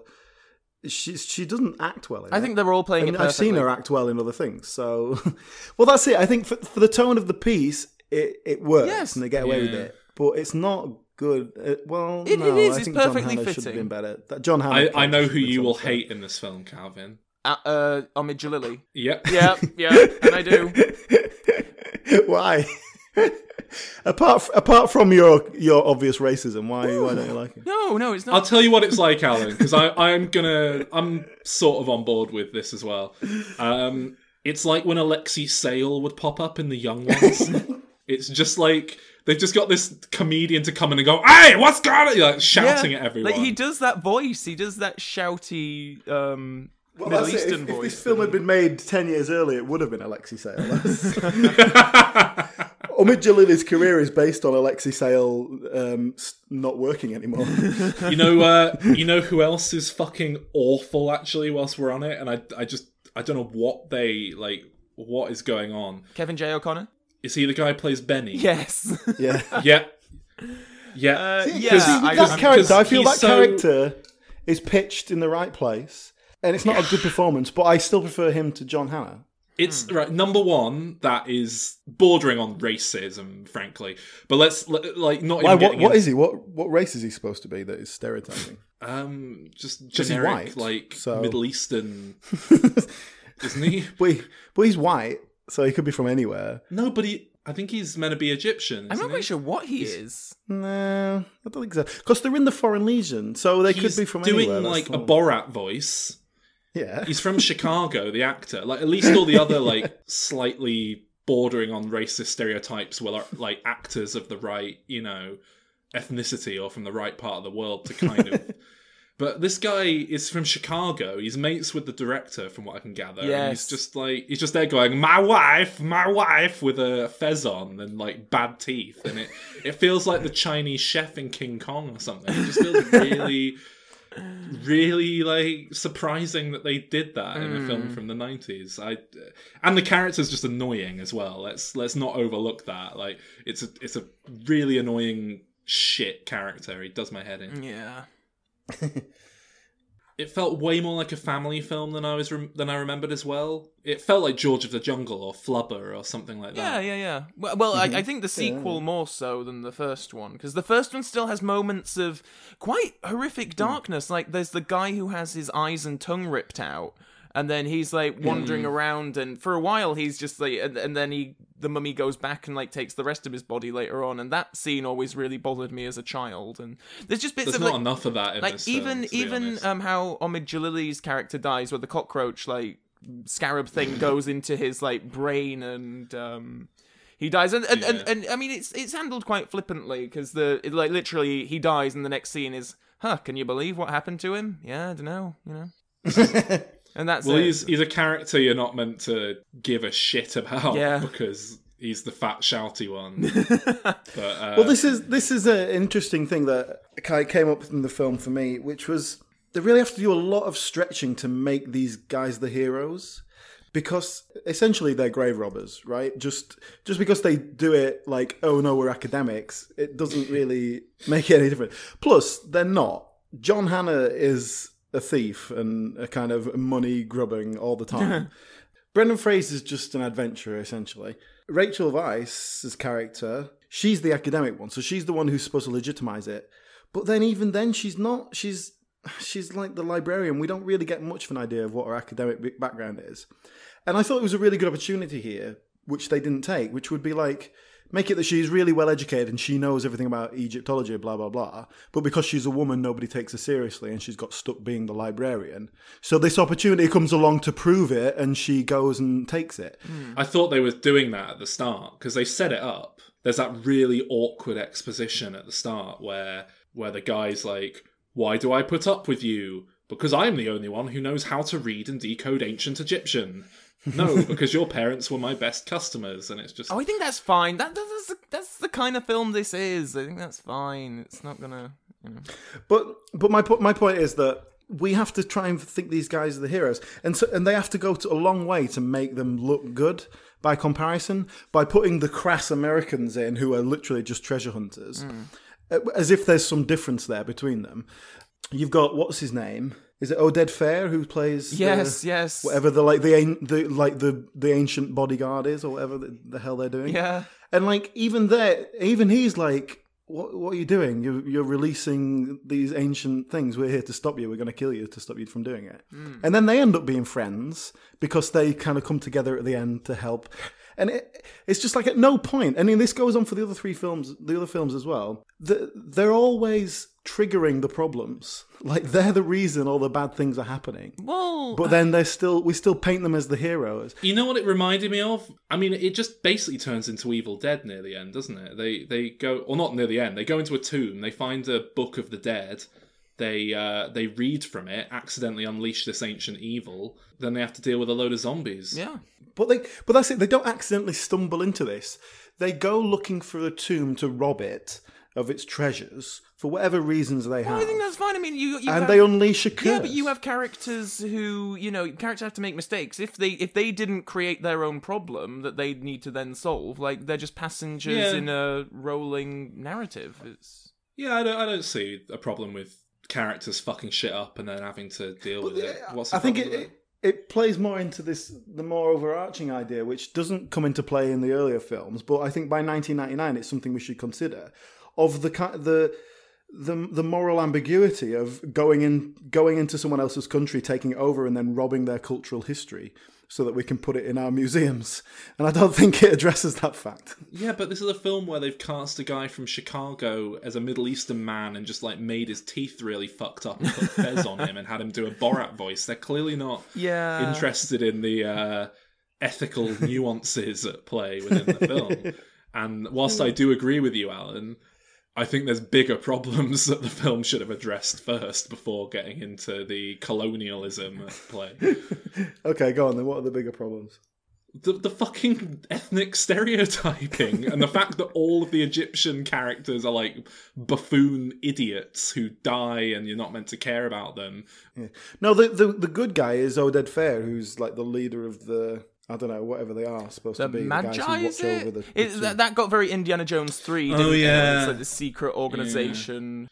she she doesn't act well. In I it. think they're all I playing mean, it I've seen her act well in other things. So, well, that's it. I think for, for the tone of the piece, it, it works Yes. and they get away with it. But it's not good. Uh, well, It- it no, is. I It's think John perfectly Hannah should have been better. That John Hannah. I, I know who you will hate in this film, Calvin. Uh, uh, Omid Djalili. Yep. Yeah, yeah, and I do. Why? apart f- apart from your your obvious racism, why why don't you like it? No, no, it's not. I'll tell you what it's like, Alan, because I'm gonna I'm sort of on board with this as well. Um, it's like when Alexei Sayle would pop up in the Young Ones. it's just like they've just got this comedian to come in and go, "Hey, what's going on?" Like shouting Yeah, at everyone. Like he does that voice. He does that shouty um, Well, Middle that's it. Eastern If, if this film had been made ten years earlier, it would have been Alexei Sayle. Omid Djalili's career is based on Alexei Sayle um, not working anymore. you know, uh, you know who else is fucking awful? Actually, whilst we're on it, and I I just I don't know what they like. What is going on? Kevin J. O'Connor. Is he the guy who plays Benny? Yes. yeah. Yeah. Yeah. Uh, yeah. see, that I'm- character, I feel that so- character is pitched in the right place, and it's not a good performance. But I still prefer him to John Hannah. It's right. Number one, that is bordering on racism, frankly. But let's let- like not Why? even What, getting what into- is he? What what race is he supposed to be that is stereotyping? um just he's generic white, like so- Middle Eastern, isn't he? but, he, but he's white, so he could be from anywhere. No, but he. I think he's meant to be Egyptian. I'm isn't quite sure what he is. No, I don't think so. Because they're in the Foreign Legion, so they He's could be from anywhere. Doing anywhere. like a. Borat voice. Yeah, He's from Chicago, the actor. Like at least all the other like slightly bordering on racist stereotypes were like, actors of the right, you know, ethnicity or from the right part of the world to kind of. But this guy is from Chicago. He's mates with the director, from what I can gather. And Yes. he's just like he's just there going, "My wife, my wife," with a fez on and like bad teeth, and it it feels like the Chinese chef in King Kong or something. It just feels really really like surprising that they did that in a Hmm. film from the 90s i and the character's just annoying as well. Let's let's not overlook that. Like it's a it's a really annoying shit character. He does my head in. Yeah. it felt way more like a family film than i was rem- than i remembered as well. It felt like george of the jungle or flubber or something like that. Yeah, yeah. Well, well I, mm-hmm. I think the sequel more so than the first one because the first one still has moments of quite horrific hmm. darkness. Like there's the guy who has his eyes and tongue ripped out, and then he's like wandering around, and for a while he's just like, and, and then he the mummy goes back and like takes the rest of his body later on, and that scene always really bothered me as a child. And there's just bits there's of not like, enough of that in like this even film, even um how Omid Djalili's character dies where the cockroach like scarab thing goes into his like brain and um he dies and and, and, Yeah. and I mean it's it's handled quite flippantly because the it, like literally he dies and the next scene is huh, can you believe what happened to him? Yeah, I don't know, you know. and that's Well, it. he's he's a character you're not meant to give a shit about Yeah. because he's the fat shouty one. but uh, Well, this is this is an interesting thing that kind of came up in the film for me, which was they really have to do a lot of stretching to make these guys the heroes because essentially they're grave robbers, right? Just just because they do it like, oh no, we're academics, it doesn't really make any difference Plus, they're not. John Hannah is a thief and a kind of money grubbing all the time. Brendan Fraser's just an adventurer, essentially. Rachel Weisz's character, she's the academic one, so she's the one who's supposed to legitimize it. But then, even then, she's not. She's she's like the librarian. We don't really get much of an idea of what her academic background is. And I thought it was a really good opportunity here, which they didn't take, which would be like make it that she's really well educated and she knows everything about Egyptology, blah blah blah. But because she's a woman, nobody takes her seriously, and she's got stuck being the librarian. So this opportunity comes along to prove it, and she goes and takes it. I thought they were doing that at the start because they set it up. There's that really awkward exposition at the start where where the guy's like, "Why do I put up with you? Because I'm the only one who knows how to read and decode ancient Egyptian." No, because your parents were my best customers, and it's just Oh, I think that's fine. That, that- that's the, that's the kind of film this is. I think that's fine. It's not gonna. You know. But but my my point is that we have to try and think these guys are the heroes, and so and they have to go to a long way to make them look good by comparison by putting the crass Americans in who are literally just treasure hunters, Uh, as if there's some difference there between them. You've got what's his name? Is it Oded Fehr who plays? the- Yes, yes. Whatever the like the the like the the ancient bodyguard is or whatever the, the hell they're doing. Yeah. And like even there, even he's like, "What? What are you doing? You're you're releasing these ancient things. We're here to stop you. We're going to kill you to stop you from doing it." Hmm. And then they end up being friends because they kind of come together at the end to help. And it, it's just like at no point. I mean, this goes on for the other three films, the other films as well. The, they're always triggering the problems. Like they're the reason all the bad things are happening. Well, But then they're still, we still paint them as the heroes. You know what it reminded me of? I mean, it just basically turns into Evil Dead near the end, doesn't it? They they go, or not near the end. They go into a tomb. They find a book of the dead. They uh, they read from it, accidentally unleash this ancient evil. Then they have to deal with a load of zombies. yeah. But they, but that's it. They don't accidentally stumble into this. They go looking for a tomb to rob it of its treasures for whatever reasons they have, I think that's fine. I mean, you, you and have, they unleash a curse. yeah, but you have characters who, you know, characters have to make mistakes. If they if they didn't create their own problem that they need to then solve, like they're just passengers Yeah. in a rolling narrative. It's Yeah, I don't I don't see a problem with characters fucking shit up and then having to deal with it. What's the I think it, it it plays more into this the more overarching idea, which doesn't come into play in the earlier films, but I think by 1999 it's something we should consider of the the the the moral ambiguity of going in going into someone else's country, taking it over, and then robbing their cultural history so that we can put it in our museums. And I don't think it addresses that fact. Yeah, but this is a film where they've cast a guy from Chicago as a Middle Eastern man and just like made his teeth really fucked up and put fez on him and had him do a Borat voice. They're clearly not yeah. interested in the uh, ethical nuances at play within the film. And whilst I do agree with you, Alan, I think there's bigger problems that the film should have addressed first before getting into the colonialism at play. Okay, go on then. What are the bigger problems? the, the fucking ethnic stereotyping and the fact that all of the Egyptian characters are like buffoon idiots who die and you're not meant to care about them. No, the, the the good guy is Oded Fehr, who's like the leader of the I don't know whatever they are supposed The to be. the guys who Medjai, watch is it? over the. the It- tomb. that, that got very Indiana Jones 3, didn't Oh, it? yeah. It's like the secret organization.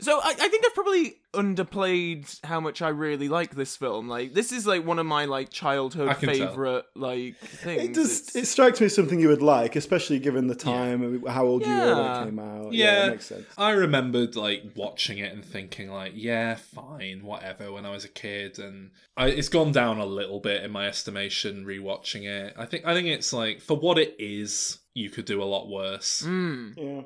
So I, I think I've probably underplayed how much I really like this film. Like this is like one of my like childhood I can tell. favorite like things. It does. It's- It strikes me as something you would like, especially given the time and how old you were when it came out. Yeah, it makes sense. I remembered like watching it and thinking like, yeah, fine, whatever. When I was a kid, and I, it's gone down a little bit in my estimation rewatching it. I think I think it's like for what it is, you could do a lot worse. Mm. Yeah,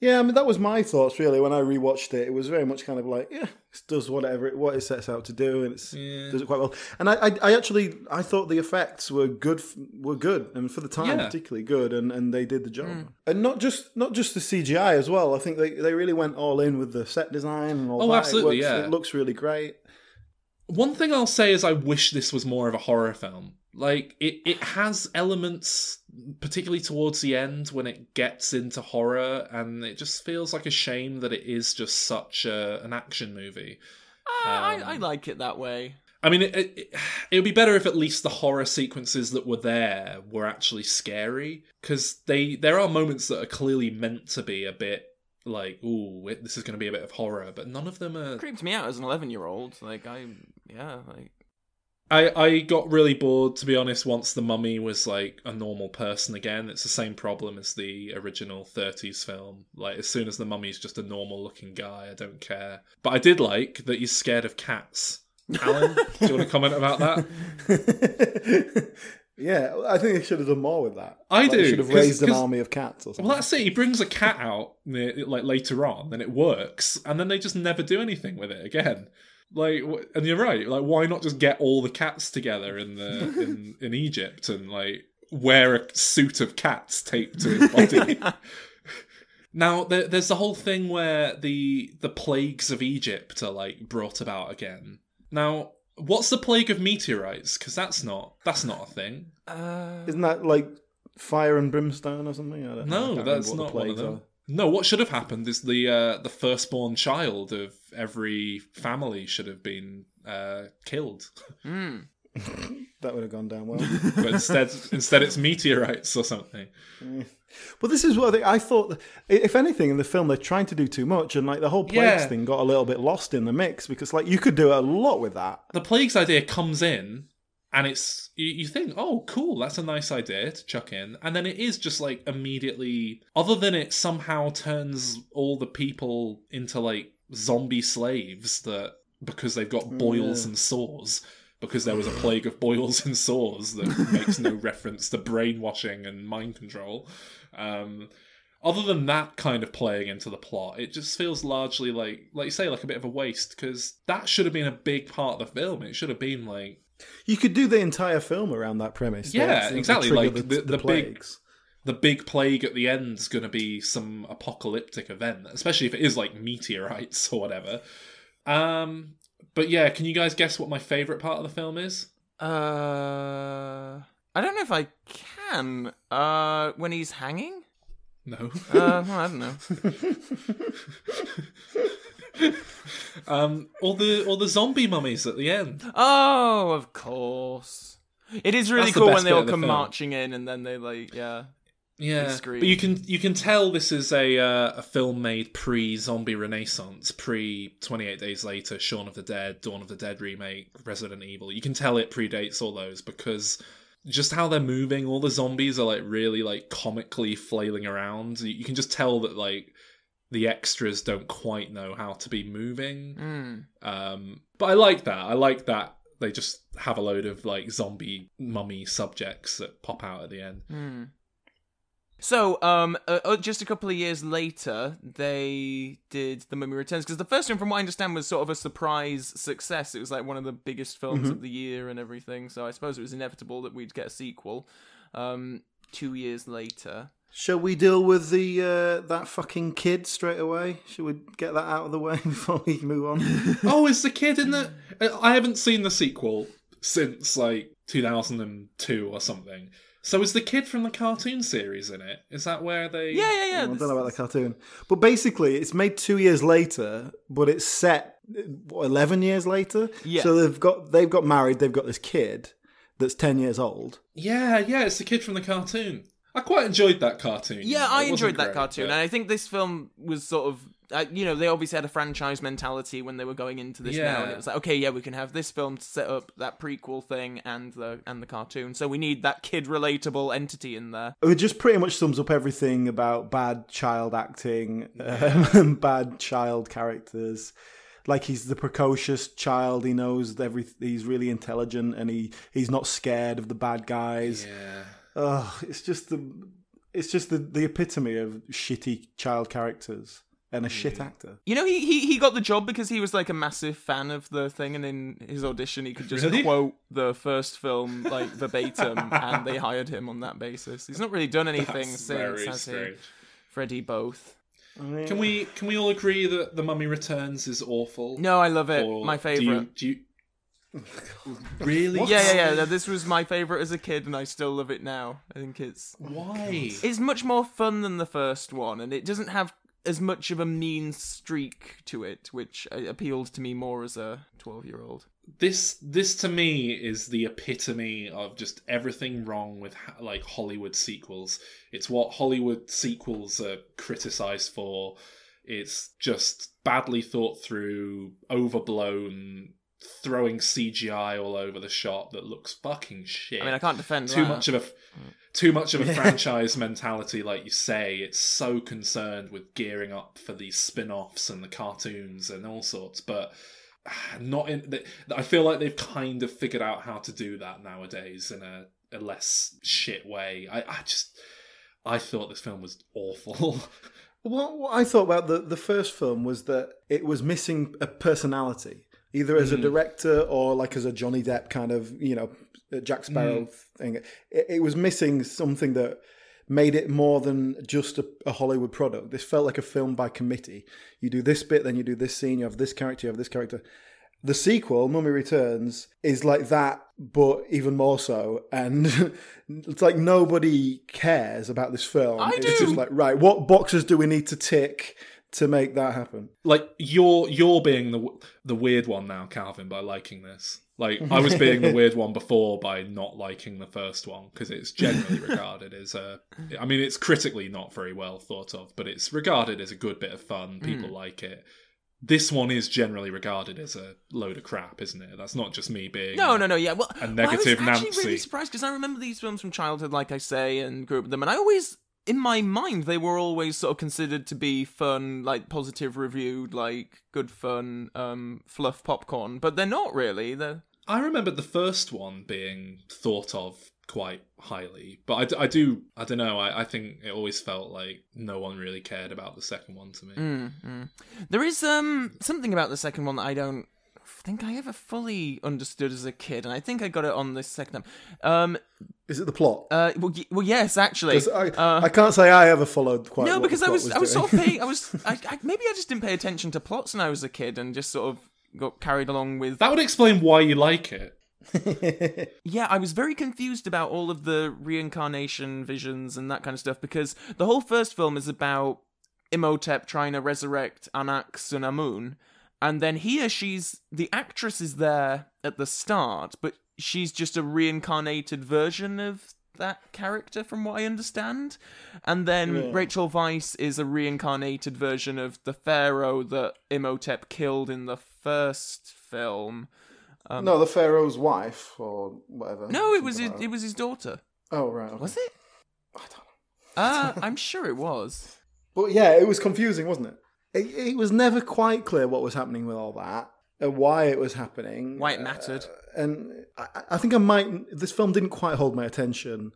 Yeah, I mean that was my thoughts really when I rewatched it. It was very much kind of like, yeah, it does whatever it, what it sets out to do, and it's Yeah. does it quite well. And I, I, I actually, I thought the effects were good, were good, and for the time Yeah. particularly good, and, and they did the job. Mm. And not just not just the CGI as well. I think they, they really went all in with the set design and all Oh, that. It absolutely, works- yeah. it looks really great. One thing I'll say is I wish this was more of a horror film. Like it, it has elements, particularly towards the end when it gets into horror, and it just feels like a shame that it is just such a, an action movie. Uh, I, Um, I like it that way. I mean, it, it, it would be better if at least the horror sequences that were there were actually scary, because they there are moments that are clearly meant to be a bit like, ooh, it, this is going to be a bit of horror, but none of them are. creeped me out as an 11 year old. Like, I, yeah, like, I, I got really bored to be honest once the mummy was like a normal person again. It's the same problem as the original 30s film. Like as soon as the mummy's just a normal looking guy i don't care. But i did like that he's scared of cats. Alan do you want to comment about that? Yeah, I think they should have done more with that. I Like, they do, should have raised an army of cats or something. well that's it he brings a cat out like later on and it works and then they just never do anything with it again like and you're right like why not just get all the cats together in the in, in egypt and like wear a suit of cats taped to his body now there, there's the whole thing where the the plagues of egypt are like brought about again now what's the plague of meteorites because that's not that's not a thing uh, Isn't that like fire and brimstone or something? I don't know. I No, can't remember that's what the not one of plagues them. are. No, what should have happened is the uh, the firstborn child of every family should have been uh, killed, mm. That would have gone down well. but instead instead it's meteorites or something. Well, this is what I, think, I thought. If anything, in the film, they're trying to do too much, and like the whole plagues Yeah. thing got a little bit lost in the mix because like you could do a lot with that. The plagues idea comes in, and it's you, you think, oh, cool, that's a nice idea to chuck in, and then it is just like immediately. Other than it somehow turns all the people into like zombie slaves that because they've got boils and sores. Because there was a plague of boils and sores that makes no reference to brainwashing and mind control. Um, other than that kind of playing into the plot, it just feels largely like, like you say, like a bit of a waste because that should have been a big part of the film. It should have been like You could do the entire film around that premise. Yeah, They exactly, like the, the- the the big- the big plague at the end is going to be some apocalyptic event, especially if it is like meteorites or whatever. Um, but yeah, can you guys guess what my favorite part of the film is? uh, I don't know if I can. Uh, when he's hanging? No. Uh, well, I don't know. um, all the all the zombie mummies at the end. Oh, of course. It is really That's cool best when they all the come marching in and then they like, yeah. Yeah, but you can you can tell this is a uh, a film made pre zombie renaissance, pre Twenty Eight Days Later, Shaun of the Dead, Dawn of the Dead remake, Resident Evil. You can tell it predates all those because just how they're moving, all the zombies are like really like comically flailing around. You can just tell that like the extras don't quite know how to be moving. Mm. Um, but I like that. I like that they just have a load of like zombie mummy subjects that pop out at the end. Hmm. So, um, uh, uh, just a couple of years later, they did The Mummy Returns because the first one, from what I understand, was sort of a surprise success. It was like one of the biggest films of the year and everything. So I suppose it was inevitable that we'd get a sequel. Um, two years later. Shall we deal with the uh, that fucking kid straight away? Should we get that out of the way before we move on? oh, is the kid in the? I haven't seen the sequel since like 2002 or something. So is the kid from the cartoon series in it? Is that where they? Yeah, yeah, yeah. I don't know about the cartoon, but basically, it's made two years later, but it's set what, eleven years later. Yeah. So they've got they've got married. They've got this kid that's ten years old. yeah, yeah. It's the kid from the cartoon. I quite enjoyed that cartoon. Yeah, It I wasn't enjoyed that great, cartoon, but- and I think this film was sort of, uh, you know, they obviously had a franchise mentality when they were going into this now, and it was like, okay, yeah, we can have this film to set up that prequel thing and the and the cartoon, so we need that kid relatable entity in there. It just pretty much sums up everything about bad child acting um, and bad child characters. Like he's the precocious child. He knows every. He's really intelligent, and he he's not scared of the bad guys. Yeah. Ugh, it's just the. it's just the, the epitome of shitty child characters and a shit actor. You know, he, he he got the job because he was like a massive fan of the thing, and in his audition, he could just Really? quote the first film like verbatim, and they hired him on that basis. He's not really done anything That's since, very has he? strange. Freddie both. Can we can we all agree that The Mummy Returns is awful? No, I love it. Or my do you- favorite. Do you, really? Yeah, yeah, yeah. This was my favorite as a kid, and I still love it now. I think it's Why? it's much more fun than the first one, and it doesn't have as much of a mean streak to it, which appealed to me more as a twelve-year-old. this this to me is the epitome of just everything wrong with like Hollywood sequels. It's what Hollywood sequels are criticized for. It's just badly thought through, overblown, throwing CGI all over the shop that looks fucking shit. I mean, I can't defend too that. much of a too much of a franchise mentality like you say it's so concerned with gearing up for these spin-offs and the cartoons and all sorts but ah, not in th- i feel like they've kind of figured out how to do that nowadays in a, a less shit way i, I just i thought this film was awful What, what I thought about the, the first film was that it was missing a personality, either as a mm. director or like as a Johnny Depp kind of, you know, Jack Sparrow mm. thing. It, it was missing something that made it more than just a, a Hollywood product. This felt like a film by committee. You do this bit, then you do this scene, you have this character, you have this character. The sequel, Mummy Returns, is like that, but even more so. And it's like nobody cares about this film. I it's do. just like, right, what boxes do we need to tick to make that happen? like you're you're being the the weird one now calvin by liking this like i was being the weird one before by not liking the first one because it's generally regarded as a i mean it's critically not very well thought of but it's regarded as a good bit of fun mm. people like it this one is generally regarded as a load of crap isn't it that's not just me being No, no, no. Yeah, well, A well, I was negative actually Nancy. really surprised because I remember these films from childhood, like I say, and grew up with them, and I always, in my mind, they were always sort of considered to be fun, like positive reviewed, like good fun, um, fluff popcorn. But they're not really. They're I remember the first one being thought of quite highly, but I, d- I do I don't know. I, I think it always felt like no one really cared about the second one to me. Mm, mm. There is um something about the second one that I don't think I ever fully understood as a kid, and I think I got it on this second time. Um, Is it the plot? uh, well, y- well yes, actually. I, uh, I can't say I ever followed quite. no, what the because I plot was, I was doing. sort of paying. I was I, I, maybe I just didn't pay attention to plots when I was a kid, and just sort of got carried along with. That would explain why you like it. Yeah, I was very confused about all of the reincarnation visions and that kind of stuff because the whole first film is about Imhotep trying to resurrect Anck-su-namun, and then here she's the actress is there at the start, but she's just a reincarnated version of that character from what I understand. And then Yeah. Rachel Weisz is a reincarnated version of the pharaoh that Imhotep killed in the first film. no, the pharaoh's wife or whatever. No, it was his, it was his daughter. Oh right. okay. Was it? I don't know. Uh, I'm sure it was. But yeah, it was confusing, wasn't it? It? It was never quite clear what was happening with all that and why it was happening. Why it mattered. Uh, and I, I think I might. This film didn't quite hold my attention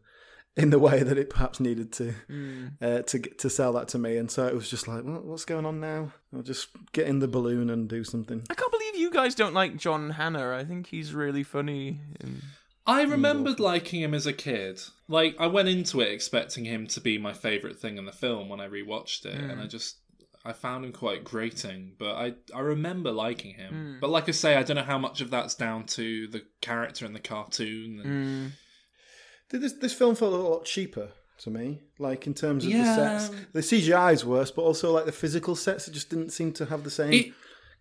in the way that it perhaps needed to Hmm. uh, to to sell that to me. And so it was just like, what, what's going on now? I'll just get in the balloon and do something. I can't believe you guys don't like John Hannah. I think he's really funny. And... I remembered liking him as a kid. Like I went into it expecting him to be my favorite thing in the film when I rewatched it, and I just I found him quite grating. But I I remember liking him. But like I say, I don't know how much of that's down to the character in the cartoon. And... Hmm. Did this this film felt a lot cheaper to me? Like in terms of Yeah. the sets, the CGI is worse, but also like the physical sets, it just didn't seem to have the same It-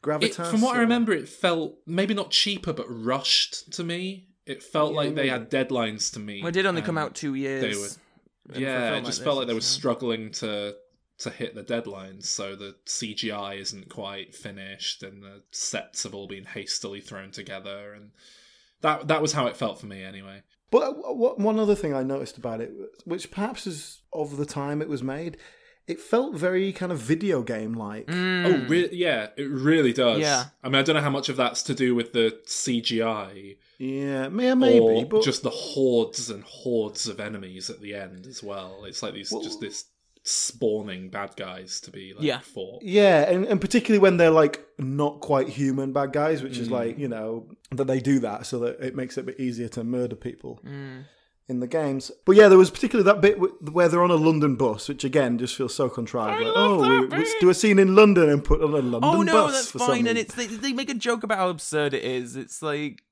gravitas. It, from what I remember, it felt maybe not cheaper, but rushed to me. It felt like they had deadlines to meet. Well, it did only come out two years. They were, And for a yeah, it just like felt this, like they were it's, struggling to to hit the deadlines. So the CGI isn't quite finished, and the sets have all been hastily thrown together, and that that was how it felt for me anyway. But uh, what, one other thing I noticed about it, which perhaps is of the time it was made, it felt very kind of video game like. Oh, re- yeah, it really does. Yeah. I mean, I don't know how much of that's to do with the CGI Yeah, may- maybe, or but just the hordes and hordes of enemies at the end as well. It's like these just this spawning bad guys to be like Yeah. fought. Yeah, and, and particularly when they're like not quite human bad guys, which Mm. is like, you know, that they do that so that it makes it a bit easier to murder people in the games. But yeah, there was particularly that bit where they're on a London bus, which again just feels so contrived. I like, love oh, that we, let's do a scene in London and put on a London bus. Oh no, bus that's for some fine. And it's they, they make a joke about how absurd it is. It's like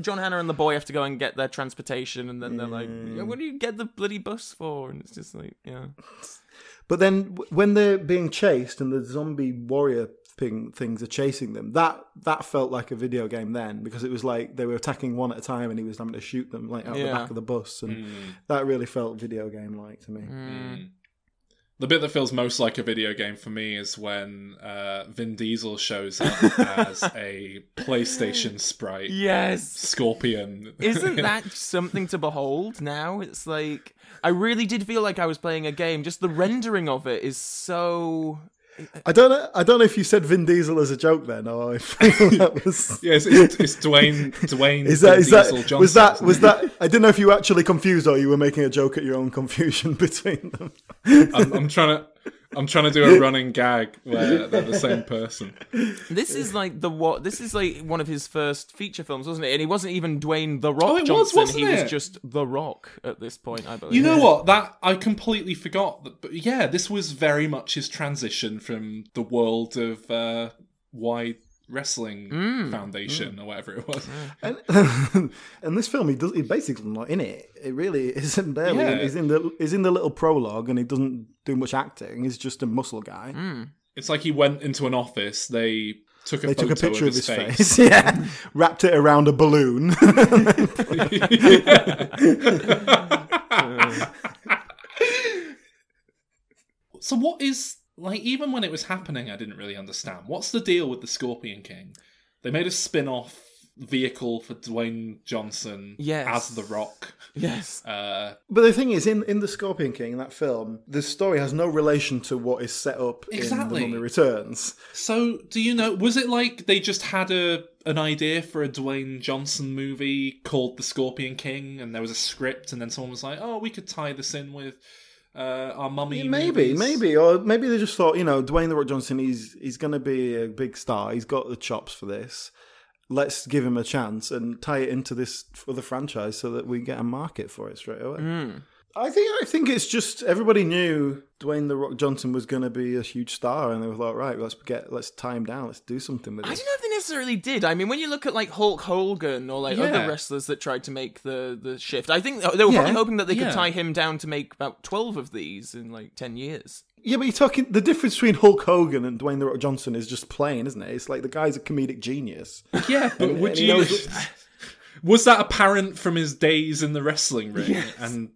John Hannah and the boy have to go and get their transportation, and then they're like, yeah, "What do you get the bloody bus for?" And it's just like, yeah, But then when they're being chased and the zombie warrior thing, things are chasing them, that that felt like a video game then because it was like they were attacking one at a time and he was having to shoot them like out of the back of the bus, and Mm. that really felt video game like to me. Mm. The bit that feels most like a video game for me is when uh, Vin Diesel shows up as a PlayStation sprite yes. scorpion. Isn't that something to behold now? It's like I really did feel like I was playing a game. Just the rendering of it is so I don't know. I don't know if you said Vin Diesel as a joke then, or if that was. Yes, it's, it's Dwayne. Dwayne Is that Vin is that Johnson, was that was it? that? I didn't know if you were actually confused or you were making a joke at your own confusion between them. I'm, I'm trying to. I'm trying to do a running gag where they're the same person. This is like the what? This is like one of his first feature films, wasn't it? And he wasn't even Dwayne the Rock Oh, was, Johnson. wasn't he it? was just the Rock at this point, I believe. You know what? That I completely forgot. That, but yeah, this was very much his transition from the world of uh, wide wrestling Mm. foundation or whatever it was. And, and this film, he does. He basically not in it. It really isn't barely. Yeah. He's in the. He's in the little prologue, and he doesn't do much acting. He's just a muscle guy. Mm. It's like he went into an office. They took a They photo took a picture of of his, his face. face, yeah, wrapped it around a balloon. So what is like even when it was happening I didn't really understand. What's the deal with the Scorpion King? They made a spin-off vehicle for Dwayne Johnson Yes. as the Rock. Yes. Uh But the thing is, in, in the Scorpion King, that film, the story has no relation to what is set up Exactly. in The Mummy Returns. so do you know was it like they just had a an idea for a Dwayne Johnson movie called The Scorpion King and there was a script and then someone was like, "Oh, we could tie this in with uh, our mummy Yeah, maybe, movies." maybe, or maybe they just thought, you know, Dwayne the Rock Johnson, he's he's going to be a big star. He's got the chops for this. Let's give him a chance and tie it into this other franchise so that we get a market for it straight away. Mm. I think I think it's just everybody knew Dwayne the Rock Johnson was going to be a huge star, and they were like, right, let's get let's tie him down, let's do something with this. I it. don't know if they necessarily did. I mean, when you look at like Hulk Hogan or like Yeah. other wrestlers that tried to make the the shift, I think they were Yeah. probably hoping that they could Yeah. tie him down to make about twelve of these in like ten years. Yeah, but you're talking the difference between Hulk Hogan and Dwayne the Rock Johnson is just plain, isn't it? It's like the guy's a comedic genius. Yeah, but would and you? knows- was that apparent from his days in the wrestling ring? And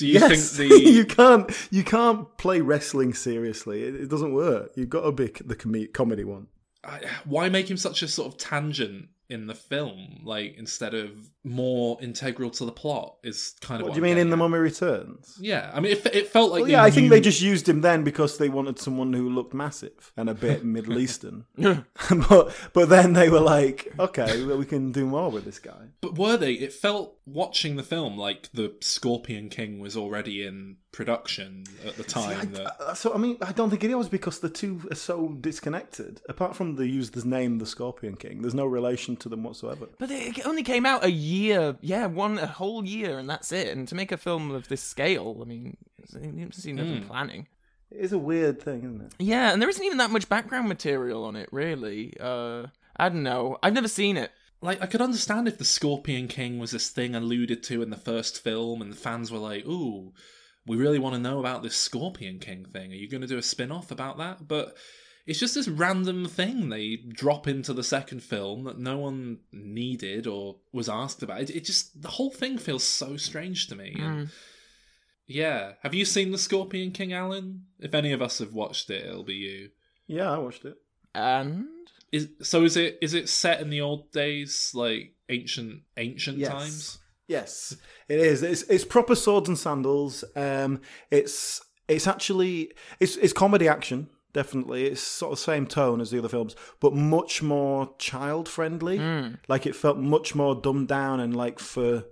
do you yes, think the you can't you can't play wrestling seriously. It, it doesn't work. You've got to be the com- comedy one. I- why make him such a sort of tangent in the film, like instead of more integral to the plot? Is kind of What what, do you I'm mean in getting The at. Mummy Returns? Yeah, I mean, it, it felt like Well, yeah, I think they just used him then because they wanted someone who looked massive and a bit Middle Eastern. but but then they were like, okay, well, we can do more with this guy. But were they? It felt watching the film like the Scorpion King was already in production at the time. that Uh, So I mean, I don't think it was because the two are so disconnected. Apart from they use the name the Scorpion King, there's no relation to them whatsoever. But it only came out a year, yeah, one a whole year, and that's it. And to make a film of this scale, I mean, you don't see nothing planning. It is a weird thing, isn't it? Yeah, and there isn't even that much background material on it, really. Uh, I don't know. I've never seen it. Like I could understand if the Scorpion King was this thing alluded to in the first film, and the fans were like, "Ooh, we really want to know about this Scorpion King thing. Are you going to do a spin-off about that?" But it's just this random thing they drop into the second film that no one needed or was asked about. It, it just the whole thing feels so strange to me. And hmm. yeah, have you seen the Scorpion King, Alan? If any of us have watched it, it'll be you. Yeah, I watched it. And Is so? Is it is it set in the old days, like ancient ancient Yes. times? Yes, it is. It's, it's proper swords and sandals. Um, it's it's actually it's it's comedy action. Definitely, it's sort of same tone as the other films, but much more child friendly. Like it felt much more dumbed down and like for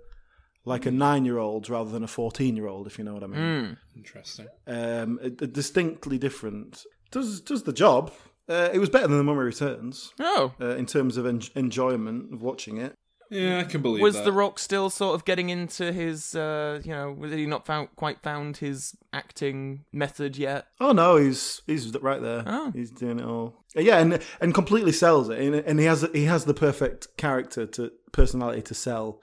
like a nine year old rather than a fourteen year old, if you know what I mean. Interesting. Um, it- it distinctly different. Does does the job. Uh, it was better than the Mummy Returns Oh, uh, in terms of en- enjoyment of watching it. Yeah, I can believe was that. The Rock still sort of getting into his, uh, you know, was he not found quite found his acting method yet? Oh no, he's he's right there. Oh. He's doing it all. Yeah, and and completely sells it, and, and he has he has the perfect character to personality to sell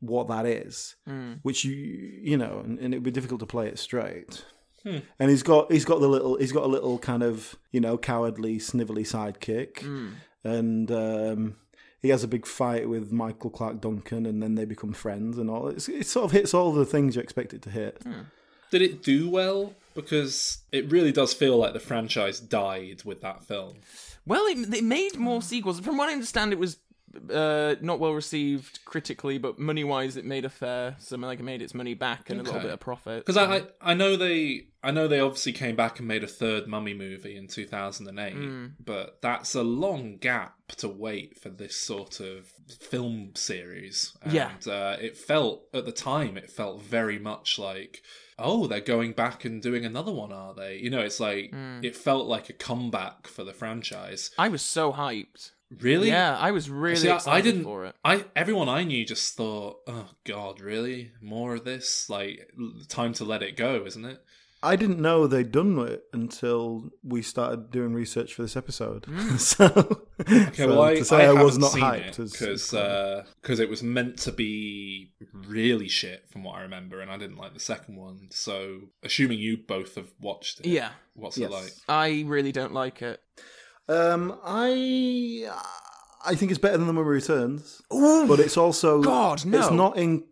what that is, which you you know, and, and it'd be difficult to play it straight. Hmm. And he's got he's got the little he's got a little kind of you know cowardly snivelly sidekick, hmm. and um, he has a big fight with Michael Clarke Duncan, and then they become friends and all. It's, it sort of hits all the things you expect it to hit. Hmm. Did it do well? Because it really does feel like the franchise died with that film. Well, it, it made more sequels. From what I understand, it was uh, not well received critically, but money wise, it made a fair. So like it made its money back and a little bit of profit. Because I, I I know they I know they obviously came back and made a third Mummy movie in 2008, Hmm. but that's a long gap to wait for this sort of film series. And, Yeah. uh, it felt at the time it felt very much like oh they're going back and doing another one are they? You know it's like Hmm. it felt like a comeback for the franchise. I was so hyped. Really? Yeah, I was really See, I, excited I didn't. for it. I everyone I knew just thought, "Oh God, really? More of this? Like, time to let it go, isn't it?" I didn't know they'd done it until we started doing research for this episode. Hmm. so, Okay, so well, I, to say I, haven't was not seen hyped is because because it was meant to be really shit from what I remember, and I didn't like the second one. So, assuming you both have watched it, Yeah, what's Yes. it like? I really don't like it. Um, I I think it's better than the Mummy Returns, but it's also God, no. It's not in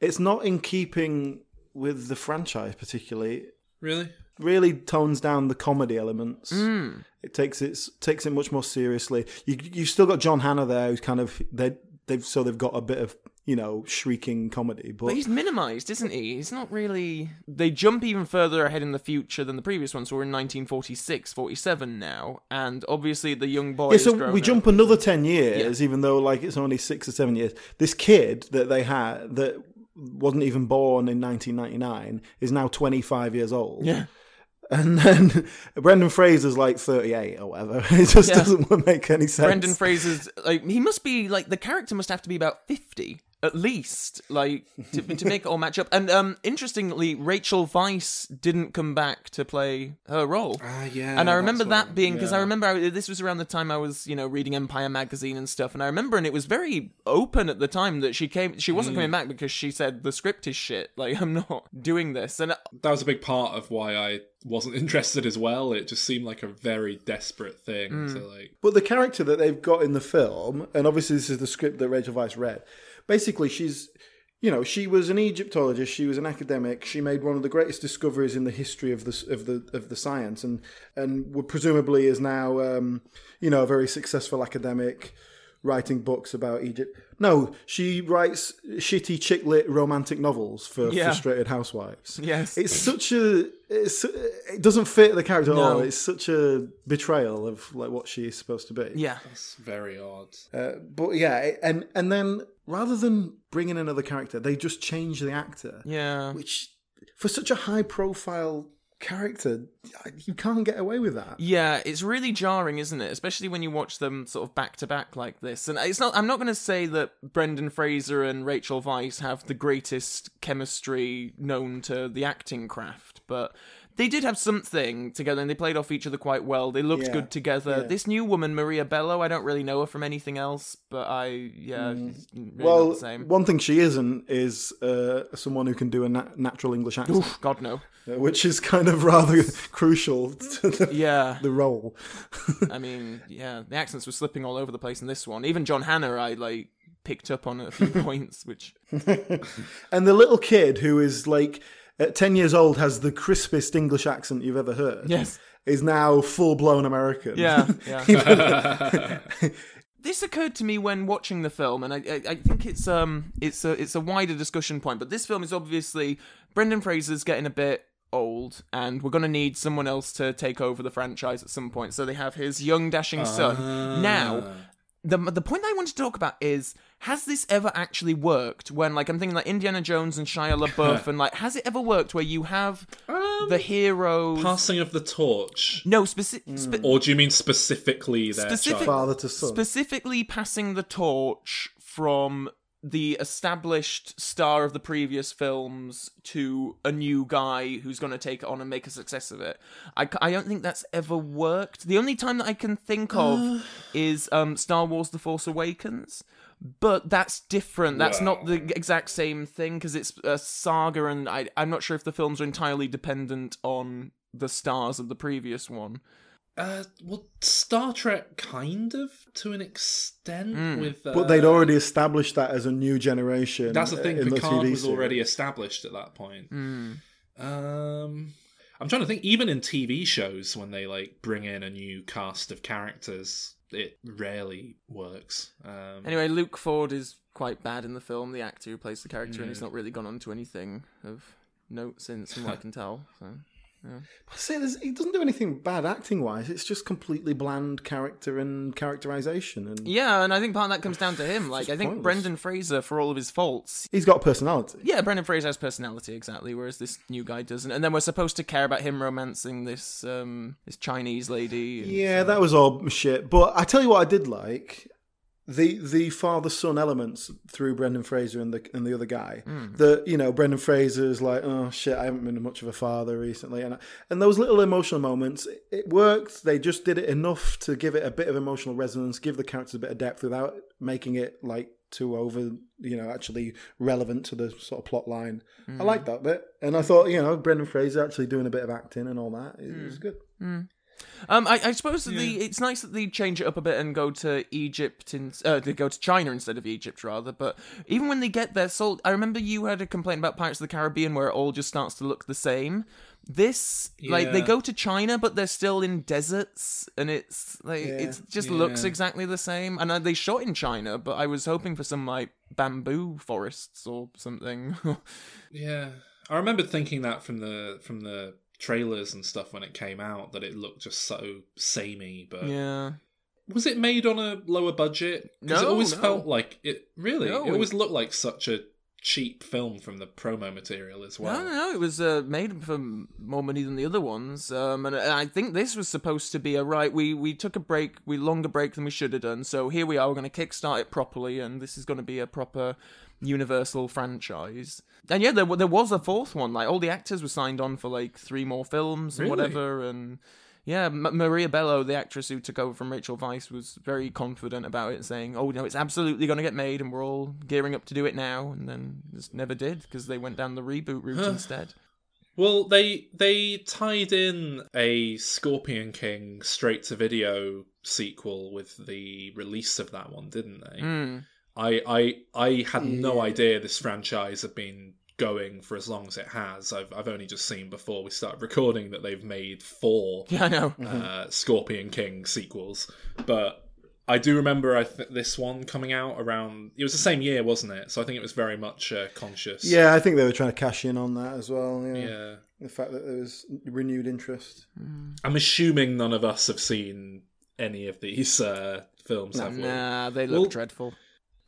it's not in keeping with the franchise particularly. Really? Really tones down the comedy elements. Mm. It takes it takes it much more seriously. You you've still got John Hannah there, who's kind of they they've so they've got a bit of you know shrieking comedy, but But he's minimised, isn't he? He's not really. They jump even further ahead in the future than the previous ones. So we're in 1946, 47 now, and obviously the young boy. Yeah, so we up. jump another 10 years, even though like it's only six or seven years. This kid that they had that wasn't even born in 1999 is now 25 years old. Yeah. And then Brendan Fraser's like 38 or whatever. It just Yeah. doesn't make any sense. Brendan Fraser's like he must be like the character must have to be about 50 at least like to, to make it all match up. And um interestingly, Rachel Weisz didn't come back to play her role. Ah, yeah. and I remember that being because I remember I, this was around the time I was, you know, reading Empire magazine and stuff, and I remember, and it was very open at the time that she came, she wasn't coming back because she said the script is shit. Like I'm not doing this, and that was a big part of why I wasn't interested as well. It just seemed like a very desperate thing Hmm. to like. But the character that they've got in the film, and obviously this is the script that Rachel Weisz read, basically she's, you know, she was an Egyptologist, she was an academic, she made one of the greatest discoveries in the history of the of the of the science, and and presumably is now, um, you know, a very successful academic, writing books about Egypt. No, she writes shitty chick lit romantic novels for Yeah. frustrated housewives. yes, It's such a. It's, it doesn't fit the character at all. It's such a betrayal of like what she is supposed to be. yeah, It's very odd. Uh, but yeah, and and then rather than bring in another character, they just change the actor, yeah. which for such a high profile character, you can't get away with that. Yeah, it's really jarring, isn't it? Especially when you watch them sort of back to back like this. And it's not I'm not going to say that Brendan Fraser and Rachel Weisz have the greatest chemistry known to the acting craft, but they did have something together and they played off each other quite well. They looked Yeah, good together. yeah. This new woman, Maria Bello, I don't really know her from anything else, but I yeah, she's really well, the same. one thing she isn't is uh, someone who can do a nat- natural English accent, Oof, God no. uh, which is kind of rather crucial to the, Yeah. the role. I mean, yeah, the accents were slipping all over the place in this one. Even John Hannah, I like picked up on a few points, which and the little kid who is like at 10 years old has the crispest English accent you've ever heard. yes, Is now full blown American. yeah, yeah. this occurred to me when watching the film, and I, I, I think it's um, it's a, it's a wider discussion point. But this film is obviously Brendan Fraser's getting a bit old, and we're going to need someone else to take over the franchise at some point. So they have his young, dashing son. Now, Ah. The the point I want to talk about is has this ever actually worked? When like I'm thinking like Indiana Jones and Shia LaBeouf, and like has it ever worked where you have Um, the hero passing of the torch. no, specific. Spe- Or do you mean specifically their Specific- child? Father to son. specifically passing the torch from the established star of the previous films to a new guy who's going to take it on and make a success of it. I, I don't think that's ever worked. The only time that I can think of is um, Star Wars The Force Awakens. But that's different. That's not the exact same thing because it's a saga, and I, I'm not sure if the films are entirely dependent on the stars of the previous one. Uh, well, Star Trek kind of to an extent Hmm. with. Uh, but they'd already established that as a new generation. That's the thing. In the Picard TV was series. already established at that point. Hmm. Um, I'm trying to think. Even in TV shows, when they like bring in a new cast of characters, it rarely works. Um, Anyway, Luke Ford is quite bad in the film. The actor who plays the character, and he's not really gone on to anything of note since, from what I can tell. So. See, there's- he doesn't do anything bad acting wise. It's just completely bland character and characterization, and Yeah, and I think part of that comes down to him. Like, I think pointless. Brendan Fraser, for all of his faults, he's got personality. yeah, Brendan Fraser has personality exactly, whereas this new guy doesn't. And then we're supposed to care about him romancing this um this Chinese lady. Yeah, that was all shit. But I tell you what, I did like the the father son elements through Brendan Fraser and the and the other guy. Hmm. The you know Brendan Fraser's like, oh shit, I haven't been much of a father recently, and and those little emotional moments, it worked. They just did it enough to give it a bit of emotional resonance, give the characters a bit of depth without making it like too over, you know, actually relevant to the sort of plot line. I hmm. like that bit, and I thought you know Brendan Fraser actually doing a bit of acting and all that. It was hmm. good. Um, I, I suppose that the it's nice that they change it up a bit and go to Egypt and uh, they go to China instead of Egypt rather. But even when they get there, Salt, I remember you had a complaint about Pirates of the Caribbean where it all just starts to look the same. This like they go to China, but they're still in deserts, and it's like Yeah. it just looks exactly the same. And uh, they shot in China, but I was hoping for some like bamboo forests or something. Yeah, I remember thinking that from the from the trailers and stuff when it came out that it looked just so samey. But yeah. was it made on a lower budget? Because it always no. felt like it. Really, No, it always looked like such a cheap film from the promo material as well. No, no, no. It was uh, made for more money than the other ones, um, and I think this was supposed to be a right. We we took a break, we longer break than we should have done. So here we are. We're going to kickstart it properly, and this is going to be a proper Universal franchise. And yeah, there there was a fourth one. Like all the actors were signed on for like three more films and Really? whatever, and. Yeah, M- Maria Bello, the actress who took over from Rachel Weisz, was very confident about it, saying, "Oh no, it's absolutely going to get made, and we're all gearing up to do it now." And then just never did because they went down the reboot route instead. Well, they they tied in a Scorpion King straight to video sequel with the release of that one, didn't they? Mm. I I I had no Yeah. idea this franchise had been going for as long as it has. I've I've only just seen before we started recording that they've made four Yeah, I know. uh, Scorpion King sequels, but I do remember I th- this one coming out around. It was the same year, wasn't it? So I think it was very much uh, conscious. Yeah, I think they were trying to cash in on that as well. Yeah. Yeah. The fact that there was renewed interest. I'm assuming none of us have seen any of these uh, films, have we? Nah, they look Well- dreadful.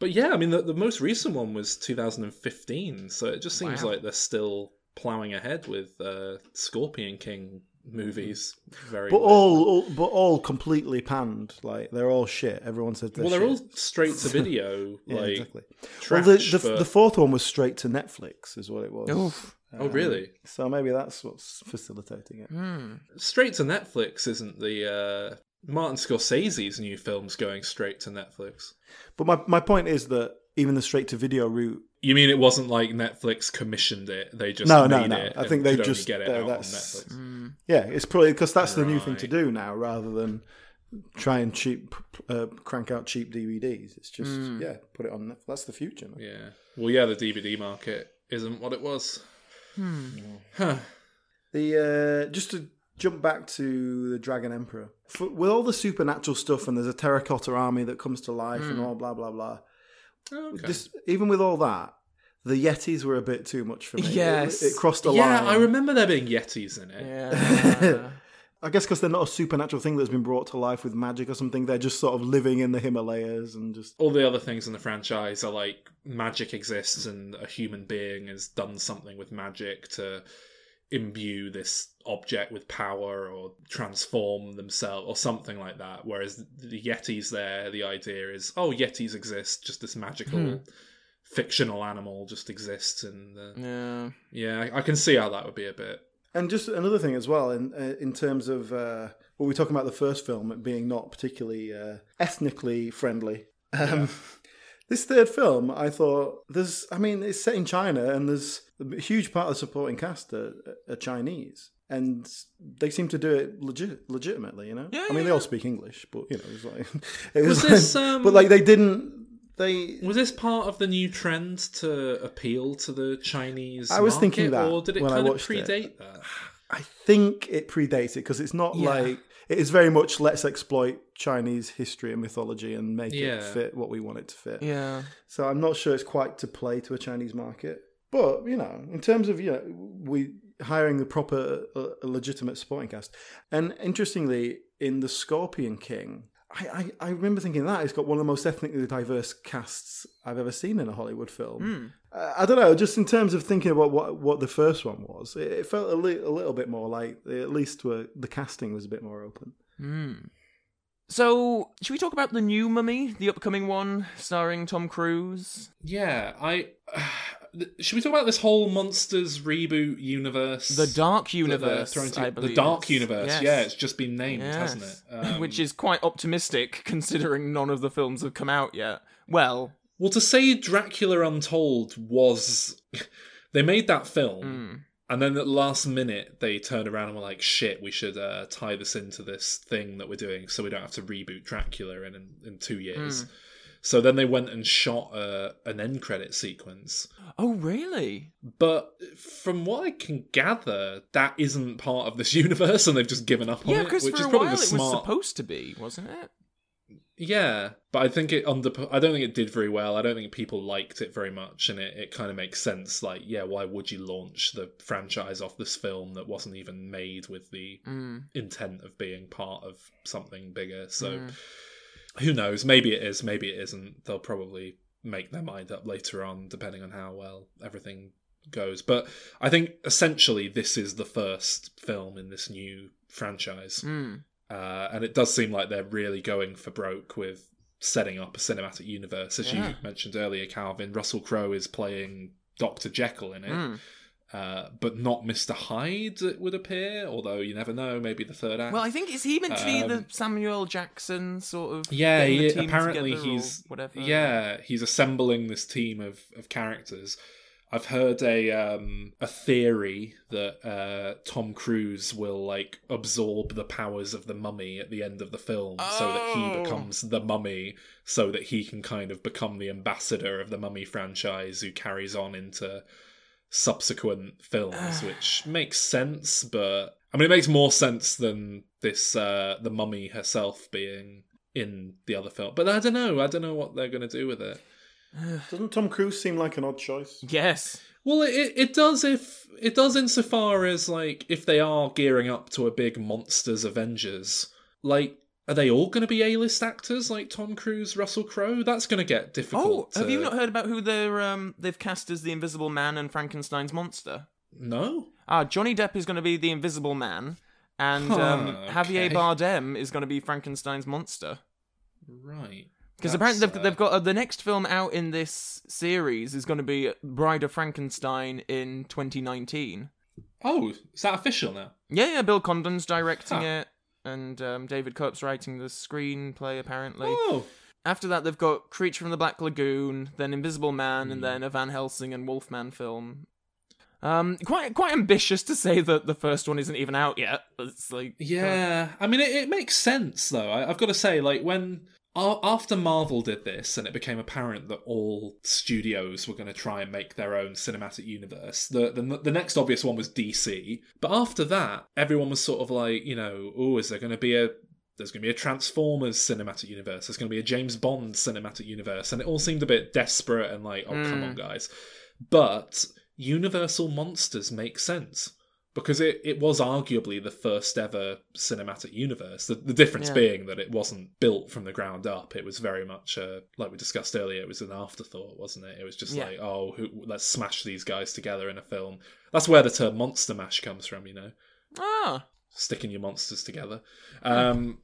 But yeah, I mean, the, the most recent one was 2015, so it just seems Wow. like they're still plowing ahead with uh, Scorpion King movies. Very But well. all, all, but all completely panned. Like they're all shit. Everyone said they're well, they're all straight to video, Yeah, like exactly. trash. well, the, the, but- the fourth one was straight to Netflix, is what it was. Oof. oh, really? So maybe that's what's facilitating it. Hmm. Straight to Netflix isn't the uh, Martin Scorsese's new films going straight to Netflix. But my, my point is that even the straight to video route. You mean it wasn't like Netflix commissioned it? They just No, no, made no. it I think they just- get it uh, out on that's- Netflix. Yeah, it's probably because that's the new thing to do now, rather than try and cheap uh, crank out cheap DVDs. It's just yeah, put it on. Netflix. That's the future. Man. Yeah. Well, yeah, the DVD market isn't what it was. Huh. The uh, just to jump back to the Dragon Emperor For, with all the supernatural stuff, and there's a terracotta army that comes to life, and hmm. all blah blah blah. Okay. This, even with all that, the Yetis were a bit too much for me. Yes. it, crossed a yeah, line. Yeah, I remember there being Yetis in it. Yeah. I guess because they're not a supernatural thing that's been brought to life with magic or something. They're just sort of living in the Himalayas and just. All the other things in the franchise are like magic exists and a human being has done something with magic to imbue this object with power or transform themselves or something like that. Whereas the Yetis there, the idea is, oh, Yetis exist, just this magical Hmm. fictional animal just exists. And uh, yeah. yeah, I, I can see how that would be a bit. And just another thing as well, in uh, in terms of uh, what we're talking about the first film being not particularly uh, ethnically friendly. Um, This third film, I thought there's. I mean, it's set in China, and there's a huge part of the supporting cast are, are Chinese, and they seem to do it legit, legitimately. You know, Yeah, I mean, yeah, they all yeah. speak English, but you know, it was like, it was, Was like- this, um, but like they didn't. They Was this part of the new trend to appeal to the Chinese? I was thinking that or did it kind of watched it. predate that? I think it predates it because it's not like it is very much let's exploit Chinese history and mythology and make it fit what we want it to fit. Yeah. So I'm not sure it's quite to play to a Chinese market. But you know, in terms of you know, we hiring the proper, uh, legitimate supporting cast, and interestingly, in the Scorpion King, I, I, I remember thinking that it's got one of the most ethnically diverse casts I've ever seen in a Hollywood film. Hmm. Uh, I don't know, just in terms of thinking about what what the first one was, it, it felt a, li- a little bit more like at least were the casting was a bit more open. Hmm. So, should we talk about the new Mummy, the upcoming one starring Tom Cruise? Yeah, I. should we talk about this whole monsters reboot universe? The Dark Universe, to- I believe. The Dark Universe. yes. Yeah, it's just been named, Yes. hasn't it? Um, Which is quite optimistic considering none of the films have come out yet. Well, well, to say Dracula Untold was. they made that film. mm, And then at the last minute, they turned around and were like, "Shit, we should uh, tie this into this thing that we're doing, so we don't have to reboot Dracula in in, in two years." So then they went and shot uh, an end credit sequence. oh really? But from what I can gather, that isn't part of this universe, and they've just given up on Yeah, it, because which for is a probably while the it was supposed to be, wasn't it? Yeah, but I think it under. I don't think it did very well. I don't think people liked it very much, and it, it kind of makes sense. Like, yeah, why would you launch the franchise off this film that wasn't even made with the Mm. intent of being part of something bigger? So, Mm. who knows? Maybe it is. Maybe it isn't. They'll probably make their mind up later on, depending on how well everything goes. But I think essentially this is the first film in this new franchise. Mm. Uh, and it does seem like they're really going for broke with setting up a cinematic universe. As Yeah. you mentioned earlier, Calvin, Russell Crowe is playing Dr. Jekyll in it, Mm. uh, but not Mr. Hyde, it would appear, although you never know, maybe the third act. Well, I think is he meant to be the Um, Samuel Jackson sort of? yeah, he, apparently he's whatever. Yeah, he's assembling this team of, of characters. I've heard a um, a theory that uh, Tom Cruise will like absorb the powers of the mummy at the end of the film, so that he Oh. becomes the mummy, so that he can kind of become the ambassador of the mummy franchise, who carries on into subsequent films, which makes sense. But I mean, it makes more sense than this uh, the mummy herself being in the other film. But I don't know. I don't know what they're going to do with it. Doesn't Tom Cruise seem like an odd choice? Yes. Well, it it does if it does insofar as like if they are gearing up to a big monsters Avengers, like are they all going to be A-list actors like Tom Cruise, Russell Crowe? That's going to get Oh, difficult. have to- you not heard about who they're um they've cast as the Invisible Man and Frankenstein's monster? No. Ah, Johnny Depp is going to be the Invisible Man, and Huh, um, Javier. Bardem is going to be Frankenstein's monster. Right. Because apparently they've, uh, they've got uh, the next film out in this series is going to be Bride of Frankenstein in 2019. Oh, is that official now? Yeah, yeah, Bill Condon's directing Huh. it, and um, David Koepp's writing the screenplay. Apparently, Oh, after that they've got Creature from the Black Lagoon, then Invisible Man, Hmm. and then a Van Helsing and Wolfman film. Um, quite quite ambitious to say that the first one isn't even out yet. It's like Yeah, I mean, it, it makes sense though. I, I've got to say, like when after Marvel did this, and it became apparent that all studios were going to try and make their own cinematic universe. The, the the next obvious one was DC, but after that, everyone was sort of like, you know, oh, is there going to be a there's going to be a Transformers cinematic universe. There's going to be a James Bond cinematic universe, and it all seemed a bit desperate and like, oh, come Mm. on, guys. but Universal Monsters makes sense because it, it was arguably the first ever cinematic universe. The, the difference Yeah. being that it wasn't built from the ground up. It was very much, uh, like we discussed earlier, it was an afterthought, wasn't it? It was just Yeah. like, oh, who, let's smash these guys together in a film. That's where the term monster mash comes from, you know? Ah, sticking your monsters together. Um,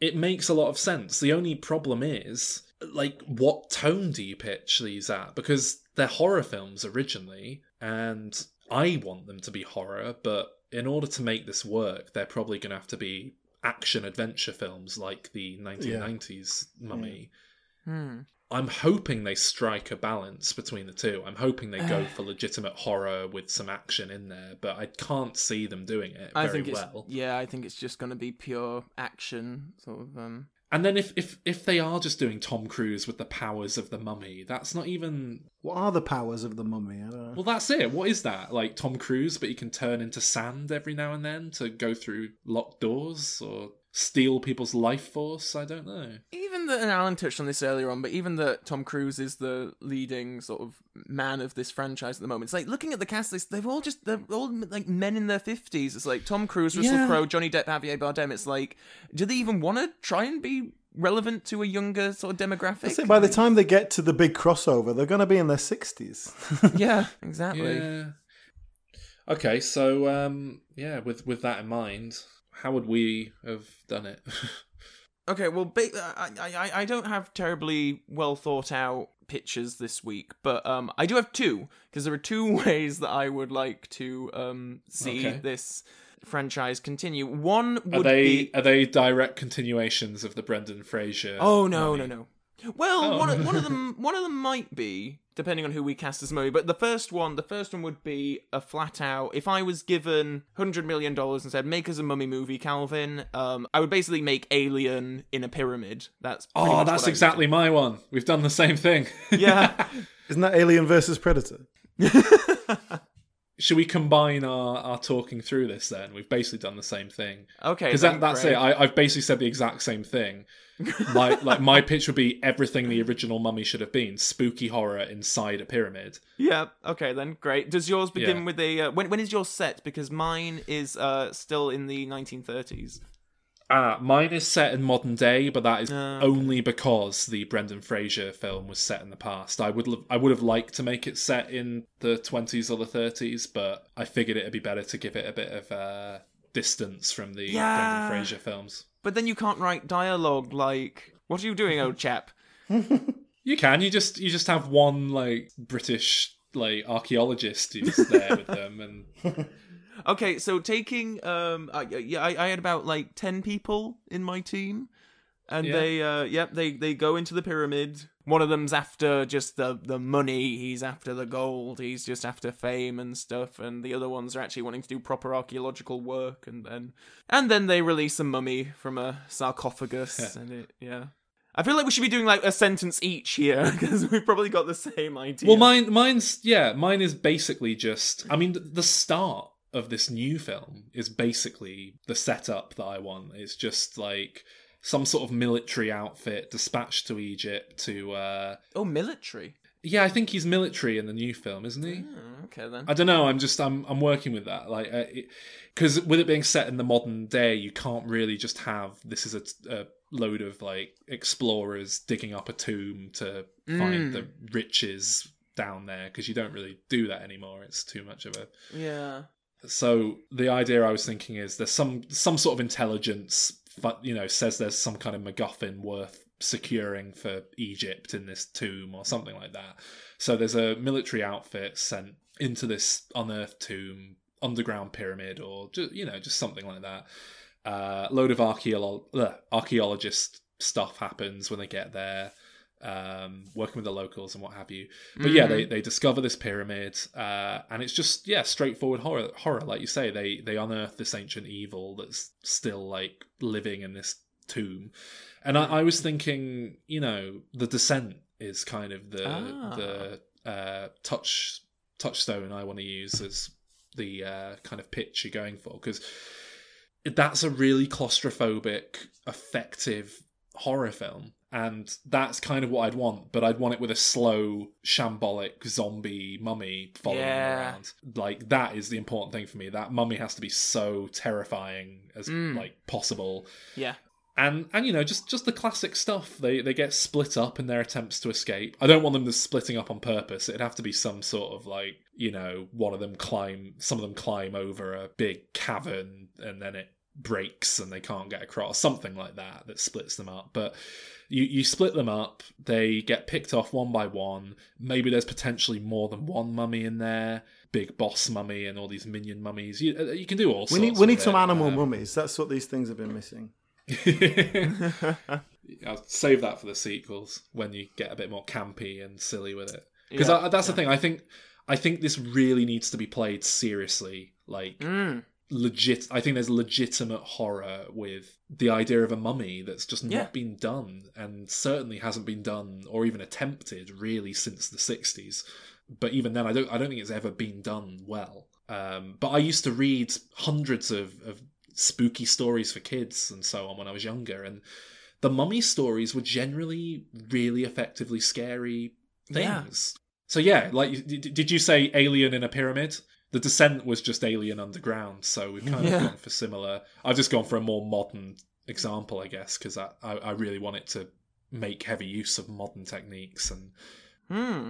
it makes a lot of sense. The only problem is, like, what tone do you pitch these at? Because they're horror films originally, and I want them to be horror, but in order to make this work, they're probably going to have to be action adventure films like the 1990s Mummy. hmm. I'm hoping they strike a balance between the two. I'm hoping they go for legitimate horror with some action in there, but I can't see them doing it I very think well. yeah. I think it's just going to be pure action, sort of. Um, And then if, if if they are just doing Tom Cruise with the powers of the mummy, that's not even What are the powers of the mummy? I don't know. well that's it. What is that? Like Tom Cruise, but he can turn into sand every now and then to go through locked doors or steal people's life force? I don't know. even that, and Alan touched on this earlier on, but even that Tom Cruise is the leading sort of man of this franchise at the moment. It's like looking at the cast list; they've all just they're all like men in their fifties. It's like Tom Cruise, Russell Yeah. Crowe, Johnny Depp, Javier Bardem. It's like, do they even want to try and be relevant to a younger sort of demographic? That's it. By the time they get to the big crossover, they're going to be in their sixties. yeah, exactly. Yeah. Okay, so um yeah, with with that in mind, how would we have done it? Okay, well, ba- I, I I don't have terribly well thought out pitches this week, but um, I do have two because there are two ways that I would like to um see Okay. this franchise continue. One are would they be are they direct continuations of the Brendan Fraser? oh no mummy? no no. Well, Oh. one of, one of them one of them might be depending on who we cast as Mummy, but the first one the first one would be a flat out. If I was given hundred million dollars and said make us a Mummy movie, Calvin, um, I would basically make Alien in a pyramid. That's pretty Oh, that's what I exactly my one. We've done the same thing. yeah. Isn't that Alien versus Predator? Should we combine our, our talking through this then? We've basically done the same thing. Okay, Because that, that's great. it. I, I've basically said the exact same thing. My like my pitch would be everything the original Mummy should have been: spooky horror inside a pyramid. Yeah. Okay, then great. Does yours begin Yeah. with a uh, when? When is yours set? Because mine is uh still in the 1930s. Ah, mine is set in modern day, but that is Ah, only because the Brendan Fraser film was set in the past. I would l- I would have liked to make it set in the twenties or the thirties, but I figured it'd be better to give it a bit of uh, distance from the Yeah. Brendan Fraser films. But then you can't write dialogue like, "What are you doing, old chap?" You can. You just you just have one like British like archaeologist who's there with them, and Okay, so taking um, I, yeah, I, I had about like ten people in my team, and Yeah. they uh, yep, they they go into the pyramid. One of them's after just the the money. He's after the gold. He's just after fame and stuff. And the other ones are actually wanting to do proper archaeological work. And then and then they release a mummy from a sarcophagus. and it yeah. I feel like we should be doing like a sentence each here because we've probably got the same idea. well, mine mine's yeah, mine is basically just. I mean, the start of this new film is basically the setup that I want. It's just like some sort of military outfit dispatched to Egypt to. uh oh, military. Yeah, I think he's military in the new film, isn't he? Oh, okay then. I don't know. I'm just I'm I'm working with that, like, because with it being set in the modern day, you can't really just have this is a, a load of like explorers digging up a tomb to find Mm. the riches down there, because you don't really do that anymore. It's too much of a. yeah. So the idea I was thinking is there's some some sort of intelligence, you know, says there's some kind of MacGuffin worth securing for Egypt in this tomb or something like that. So there's a military outfit sent into this unearthed tomb, underground pyramid, or just you know, just something like that. Uh, load of archaeologist stuff happens when they get there. Um, working with the locals and what have you, but yeah, they, they discover this pyramid, uh, and it's just yeah, straightforward horror. Horror, like you say, they they unearth this ancient evil that's still like living in this tomb, and I, I was thinking, you know, the descent is kind of the Ah. the uh, touch touchstone I want to use as the uh, kind of pitch you're going for because that's a really claustrophobic, effective horror film. And that's kind of what I'd want, but I'd want it with a slow, shambolic zombie mummy following Yeah. around. Like that is the important thing for me. That mummy has to be so terrifying as Mm. like possible Yeah. and and you know just just the classic stuff they they get split up in their attempts to escape i don't want them to splitting up on purpose it'd have to be some sort of like you know one of them climb some of them climb over a big cavern and then it breaks and they can't get across something like that that splits them up but you you split them up they get picked off one by one maybe there's potentially more than one mummy in there big boss mummy and all these minion mummies you, uh, you can do all We need we need some it. animal Um, mummies. That's what these things have been missing. I'll save that for the sequels when you get a bit more campy and silly with it. Because Yeah, that's the thing. I think I think this really needs to be played seriously. Like Mm. Legit. I think there's legitimate horror with the idea of a mummy that's just not been done, and certainly hasn't been done or even attempted really since the '60s. But even then, I don't. I don't think it's ever been done well. Um, but I used to read hundreds of, of spooky stories for kids and so on when I was younger, and the mummy stories were generally really effectively scary Yeah. things. So yeah, like did you say Alien in a pyramid? The Descent was just Alien Underground, so we've kind of gone for similar. I've just gone for a more modern example, I guess, because I, I I really want it to make heavy use of modern techniques and Hmm.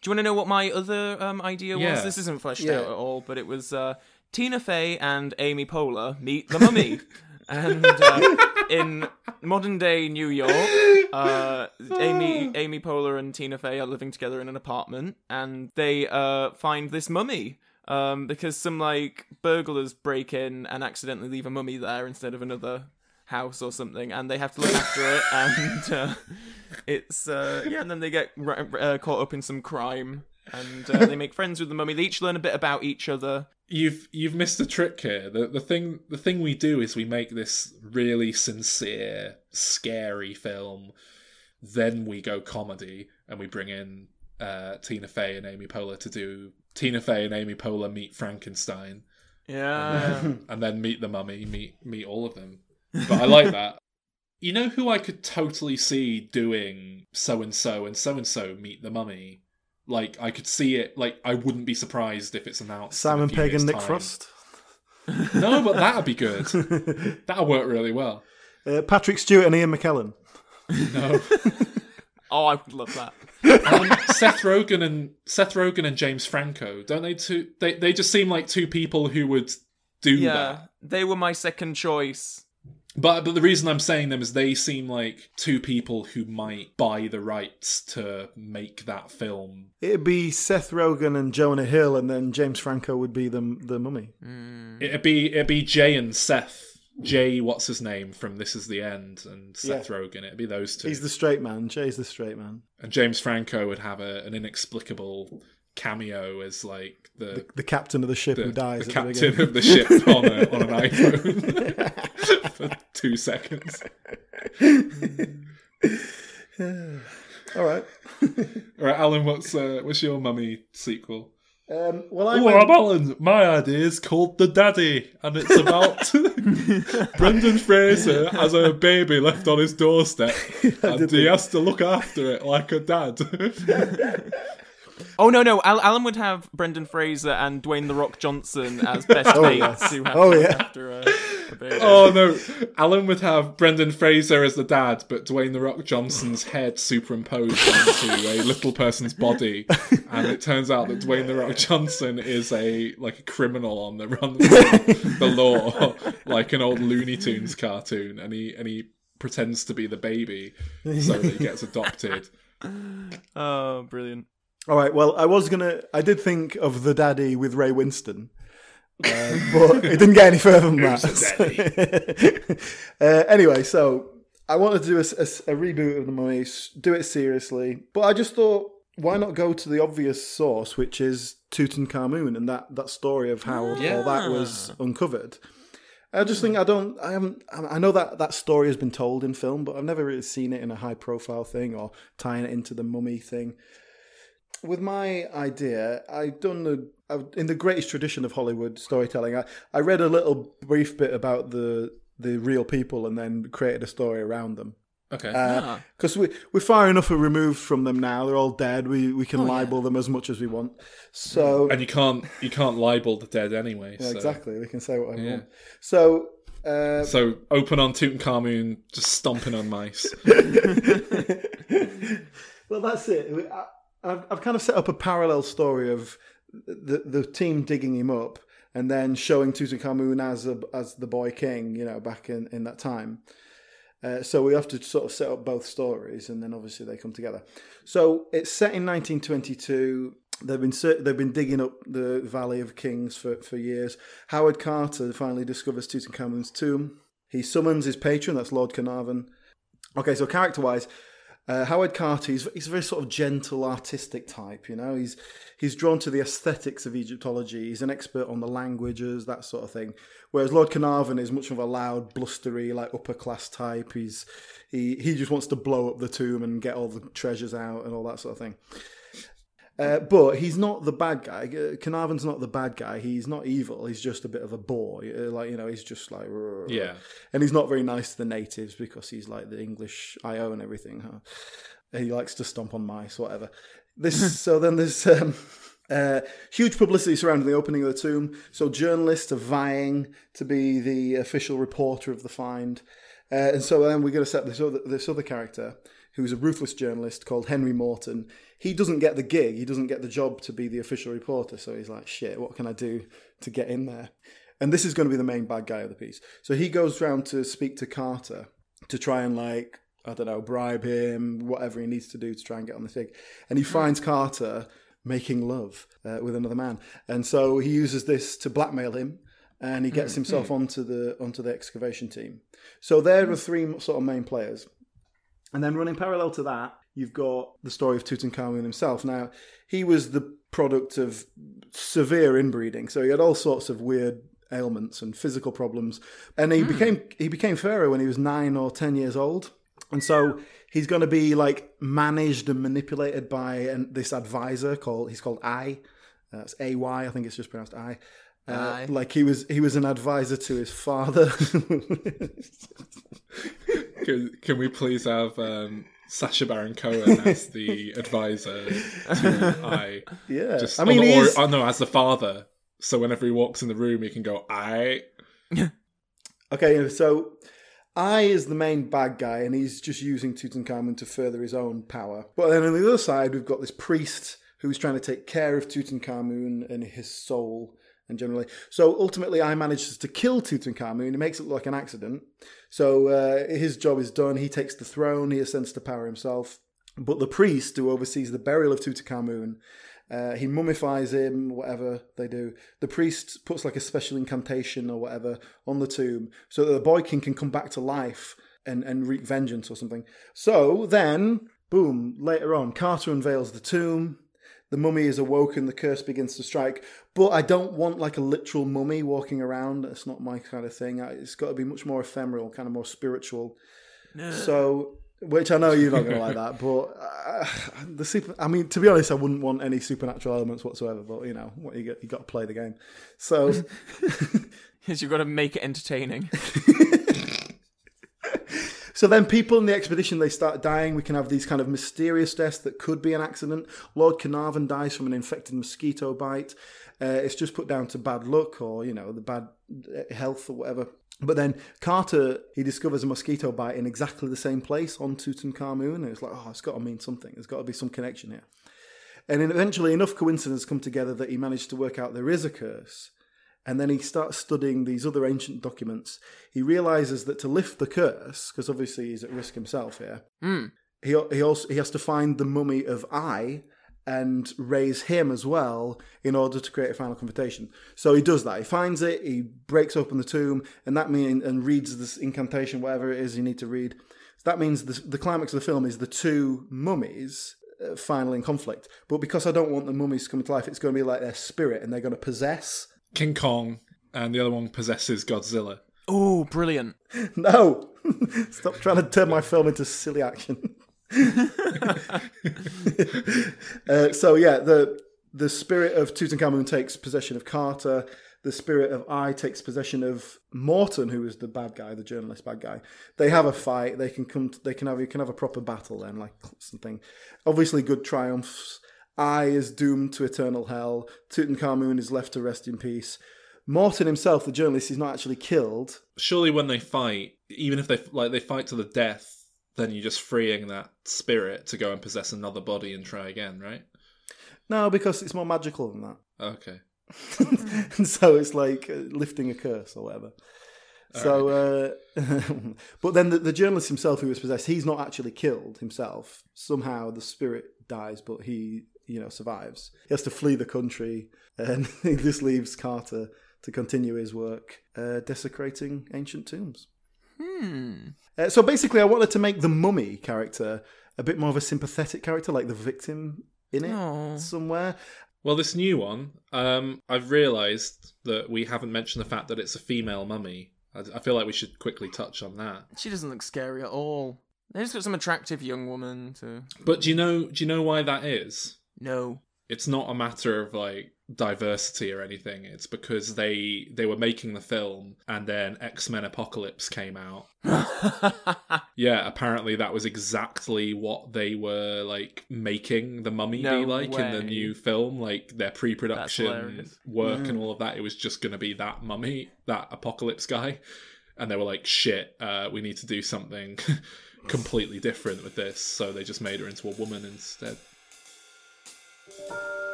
Do you want to know what my other um, idea Yeah. was? This isn't fleshed Yeah. out at all, but it was uh, Tina Fey and Amy Poehler meet the mummy. and uh, in modern day New York, uh, Amy Amy Poehler and Tina Fey are living together in an apartment, and they uh, find this mummy. Um, because some like burglars break in and accidentally leave a mummy there instead of another house or something, and they have to look after it, and uh, it's uh, yeah, and then they get r- uh, caught up in some crime, and uh, they make friends with the mummy. They each learn a bit about each other. you've you've missed a trick here. The the thing the thing we do is we make this really sincere, scary film. Then we go comedy and we bring in uh, Tina Fey and Amy Poehler to do Tina Fey and Amy Poehler meet Frankenstein, Yeah, and then meet the mummy, meet meet all of them. But I like that. You know who I could totally see doing so and so and so and so meet the mummy. Like I could see it. Like I wouldn't be surprised if it's announced. in a Simon few Pegg and Nick time. Frost. No, but that'd be good. That'd work really well. Uh, Patrick Stewart and Ian McKellen. No, oh, I would love that. Um, Seth Rogen and Seth Rogen and James Franco. Don't they? Two. They they just seem like two people who would do Yeah, that. they were my second choice. But but the reason I'm saying them is they seem like two people who might buy the rights to make that film. It'd be Seth Rogen and Jonah Hill, and then James Franco would be the the mummy. It'd be it'd be Jay and Seth. Jay, what's his name from This Is the End, and Seth Rogen. It'd be those two. He's the straight man. Jay's the straight man. And James Franco would have a, an inexplicable cameo as like the The captain of the ship the, who dies. the the captain beginning. of the ship on, a, on an iPhone for two seconds. All right. All right, Alan, what's uh, what's your mummy sequel? Um, well, I Oh, went, I'm Alan. My idea is called The Daddy, and it's about Brendan Fraser as a baby left on his doorstep, and he has to look after it like a dad. Oh no, no, Al- Alan would have Brendan Fraser and Dwayne the Rock Johnson as best mates yes. who have Oh, to look yeah. after a, a oh no, Alan would have Brendan Fraser as the dad, but Dwayne the Rock Johnson's head superimposed onto a little person's body, and it turns out that Dwayne the Rock Johnson is a like a criminal on the run from the law, like an old Looney Tunes cartoon, and he and he pretends to be the baby so that he gets adopted. Oh, brilliant. All right. Well, I was gonna. I did think of the daddy with Ray Winstone, uh, but it didn't get any further than that. uh, anyway, so I wanted to do a, a- a reboot of the Mummy, do it seriously, but I just thought, why not go to the obvious source, which is Tutankhamun and that that story of how all that was uncovered. I just think I don't. I haven't. I know that that story has been told in film, but I've never really seen it in a high profile thing or tying it into the mummy thing with my idea, I've done the in the greatest tradition of Hollywood storytelling. I, I read a little brief bit about the the real people and then created a story around them. Okay. because we we're far enough removed from them now. They're all dead. We we can libel them as much as we want. So and you can't you can't libel the dead anyway. So. exactly, we can say whatever we want. So. Uh, So open on Tutankhamun, just stomping on mice. well, that's it. I- I've, I've kind of set up a parallel story of the the team digging him up and then showing Tutankhamun as a, as the boy king, you know, back in, in that time. Uh, so we have to sort of set up both stories, and then obviously they come together. So it's set in 1922. They've been they've been digging up the Valley of Kings for, for years. Howard Carter finally discovers Tutankhamun's tomb. He summons his patron, that's Lord Carnarvon. Okay, so character wise, uh, Howard Carter, he's, he's a very sort of gentle, artistic type. You know, he's he's drawn to the aesthetics of Egyptology. He's an expert on the languages, that sort of thing. Whereas Lord Carnarvon is much of a loud, blustery, like upper class type. He's he he just wants to blow up the tomb and get all the treasures out and all that sort of thing. Uh, but he's not the bad guy. Uh, Carnarvon's not the bad guy. He's not evil. He's just a bit of a boy. Uh, like you know, he's just like Yeah. and he's not very nice to the natives because he's like the English IO and everything. Huh? He likes to stomp on mice, whatever. This so then there's um, uh, huge publicity surrounding the opening of the tomb. So journalists are vying to be the official reporter of the find, uh, and so then we're going to set this other this other character who's a ruthless journalist called Henry Morton. He doesn't get the gig. He doesn't get the job to be the official reporter. So he's like, shit, what can I do to get in there? And this is going to be the main bad guy of the piece. So he goes round to speak to Carter to try and like I don't know bribe him, whatever he needs to do to try and get on the gig. And he finds Carter making love uh, with another man, and so he uses this to blackmail him. And he gets himself onto the onto the excavation team. So there are three sort of main players. And then running parallel to that, you've got the story of Tutankhamun himself. Now, he was the product of severe inbreeding, so he had all sorts of weird ailments and physical problems. And he became he became pharaoh when he was nine or ten years old. And so he's going to be like managed and manipulated by an, this advisor called he's called I. Uh, it's A Y. I think it's just pronounced I. Uh, like he was he was an advisor to his father. Can, can we please have um, Sacha Baron Cohen as the advisor to I? yeah, Just, I mean, or, he or- oh, no, as the father. So whenever he walks in the room, he can go I. Okay, so I is the main bad guy, and he's just using Tutankhamun to further his own power. But then on the other side, we've got this priest who's trying to take care of Tutankhamun and his soul, and generally. So ultimately, I manages to kill Tutankhamun. He makes it look like an accident. So uh, his job is done. He takes the throne. He ascends to power himself. But the priest who oversees the burial of Tutankhamun uh, he mummifies him, whatever they do. The priest puts like a special incantation or whatever on the tomb so that the boy king can come back to life and, and wreak vengeance or something. So then, boom, later on, Carter unveils the tomb. The mummy is awoken, the curse begins to strike. But I don't want like a literal mummy walking around. That's not my kind of thing. I- It's got to be much more ephemeral, kind of more spiritual. So, which I know you're not going to like that, but uh, the super. I mean, to be honest, I wouldn't want any supernatural elements whatsoever. But you know, what you got, you got to play the game. So, Yes, you've got to make it entertaining. so then people in the expedition they start dying. We can have these kind of mysterious deaths that could be an accident. Lord Carnarvon dies from an infected mosquito bite. Uh, it's just put down to bad luck or you know the bad uh, health or whatever. But then Carter he discovers a mosquito bite in exactly the same place on Tutankhamun, and it's like, oh, it's got to mean something. There's got to be some connection here. And then eventually, enough coincidences come together that he managed to work out there is a curse. And then he starts studying these other ancient documents. He realizes that to lift the curse, because obviously he's at risk himself here, he he also he has to find the mummy of I and raise him as well in order to create a final confrontation. So he does that. He finds it. He breaks open the tomb, and that mean and reads this incantation, whatever it is you need to read. So that means the, the climax of the film is the two mummies uh, finally in conflict. But because I don't want the mummies to come to life, it's going to be like their spirit, and they're going to possess. King Kong, and the other one possesses Godzilla. Oh, brilliant. No, stop trying to turn my film into silly action. uh, so yeah, the the spirit of Tutankhamun takes possession of Carter. the spirit of I takes possession of Morton, who is the bad guy, the journalist bad guy. They have a fight. They can come. they can have. You can have a proper battle then, like something. Obviously, good triumphs. I is doomed to eternal hell. Tutankhamun is left to rest in peace. Morton himself, the journalist, is not actually killed. Surely, when they fight, even if they like they fight to the death, then you're just freeing that spirit to go and possess another body and try again, right? No, because it's more magical than that. Okay. and so it's like uh, lifting a curse or whatever. So, uh, but then the, the journalist himself who was possessed, he's not actually killed himself. Somehow the spirit dies, but he, you know, survives. He has to flee the country, and this leaves Carter to continue his work uh, desecrating ancient tombs. Hmm. Uh, so basically, I wanted to make the mummy character a bit more of a sympathetic character, like the victim in it Aw. somewhere. Well, this new one, um, I've realised that we haven't mentioned the fact that it's a female mummy. I, I feel like we should quickly touch on that. She doesn't look scary at all. They just got some attractive young woman to. But do you know? Do you know why that is? No. It's not a matter of like diversity or anything. It's because they they were making the film, and then X Men Apocalypse came out. Yeah, apparently that was exactly what they were like making the mummy No be like in the new film. Like their pre-production work and all of that. It was just going to be that mummy, that apocalypse guy, and they were like, "Shit, uh, we need to do something completely different with this." So they just made her into a woman instead.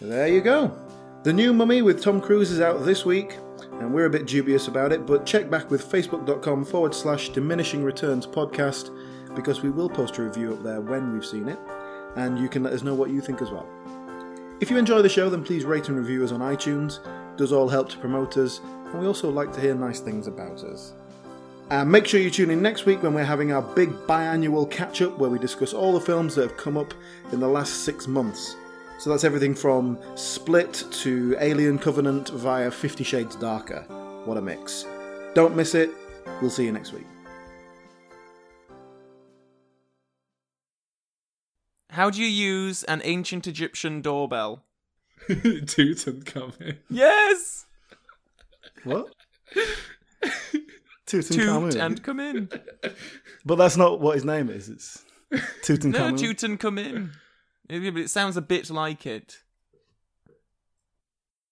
There you go. The new Mummy with Tom Cruise is out this week, and we're a bit dubious about it, but check back with facebook.com forward slash diminishing returns podcast because we will post a review up there when we've seen it, and you can let us know what you think as well. If you enjoy the show, then please rate and review us on iTunes. It does all help to promote us, and we also like to hear nice things about us. And make sure you tune in next week when we're having our big biannual catch up where we discuss all the films that have come up in the last six months. So that's everything from Split to Alien Covenant via Fifty Shades Darker. What a mix. Don't miss it. We'll see you next week. How do you use an ancient Egyptian doorbell? Tutankhamun. Yes! What? Toot Tutankhamun. and come in. But that's not what his name is. It's No, Tutankhamun. come in. It sounds a bit like it.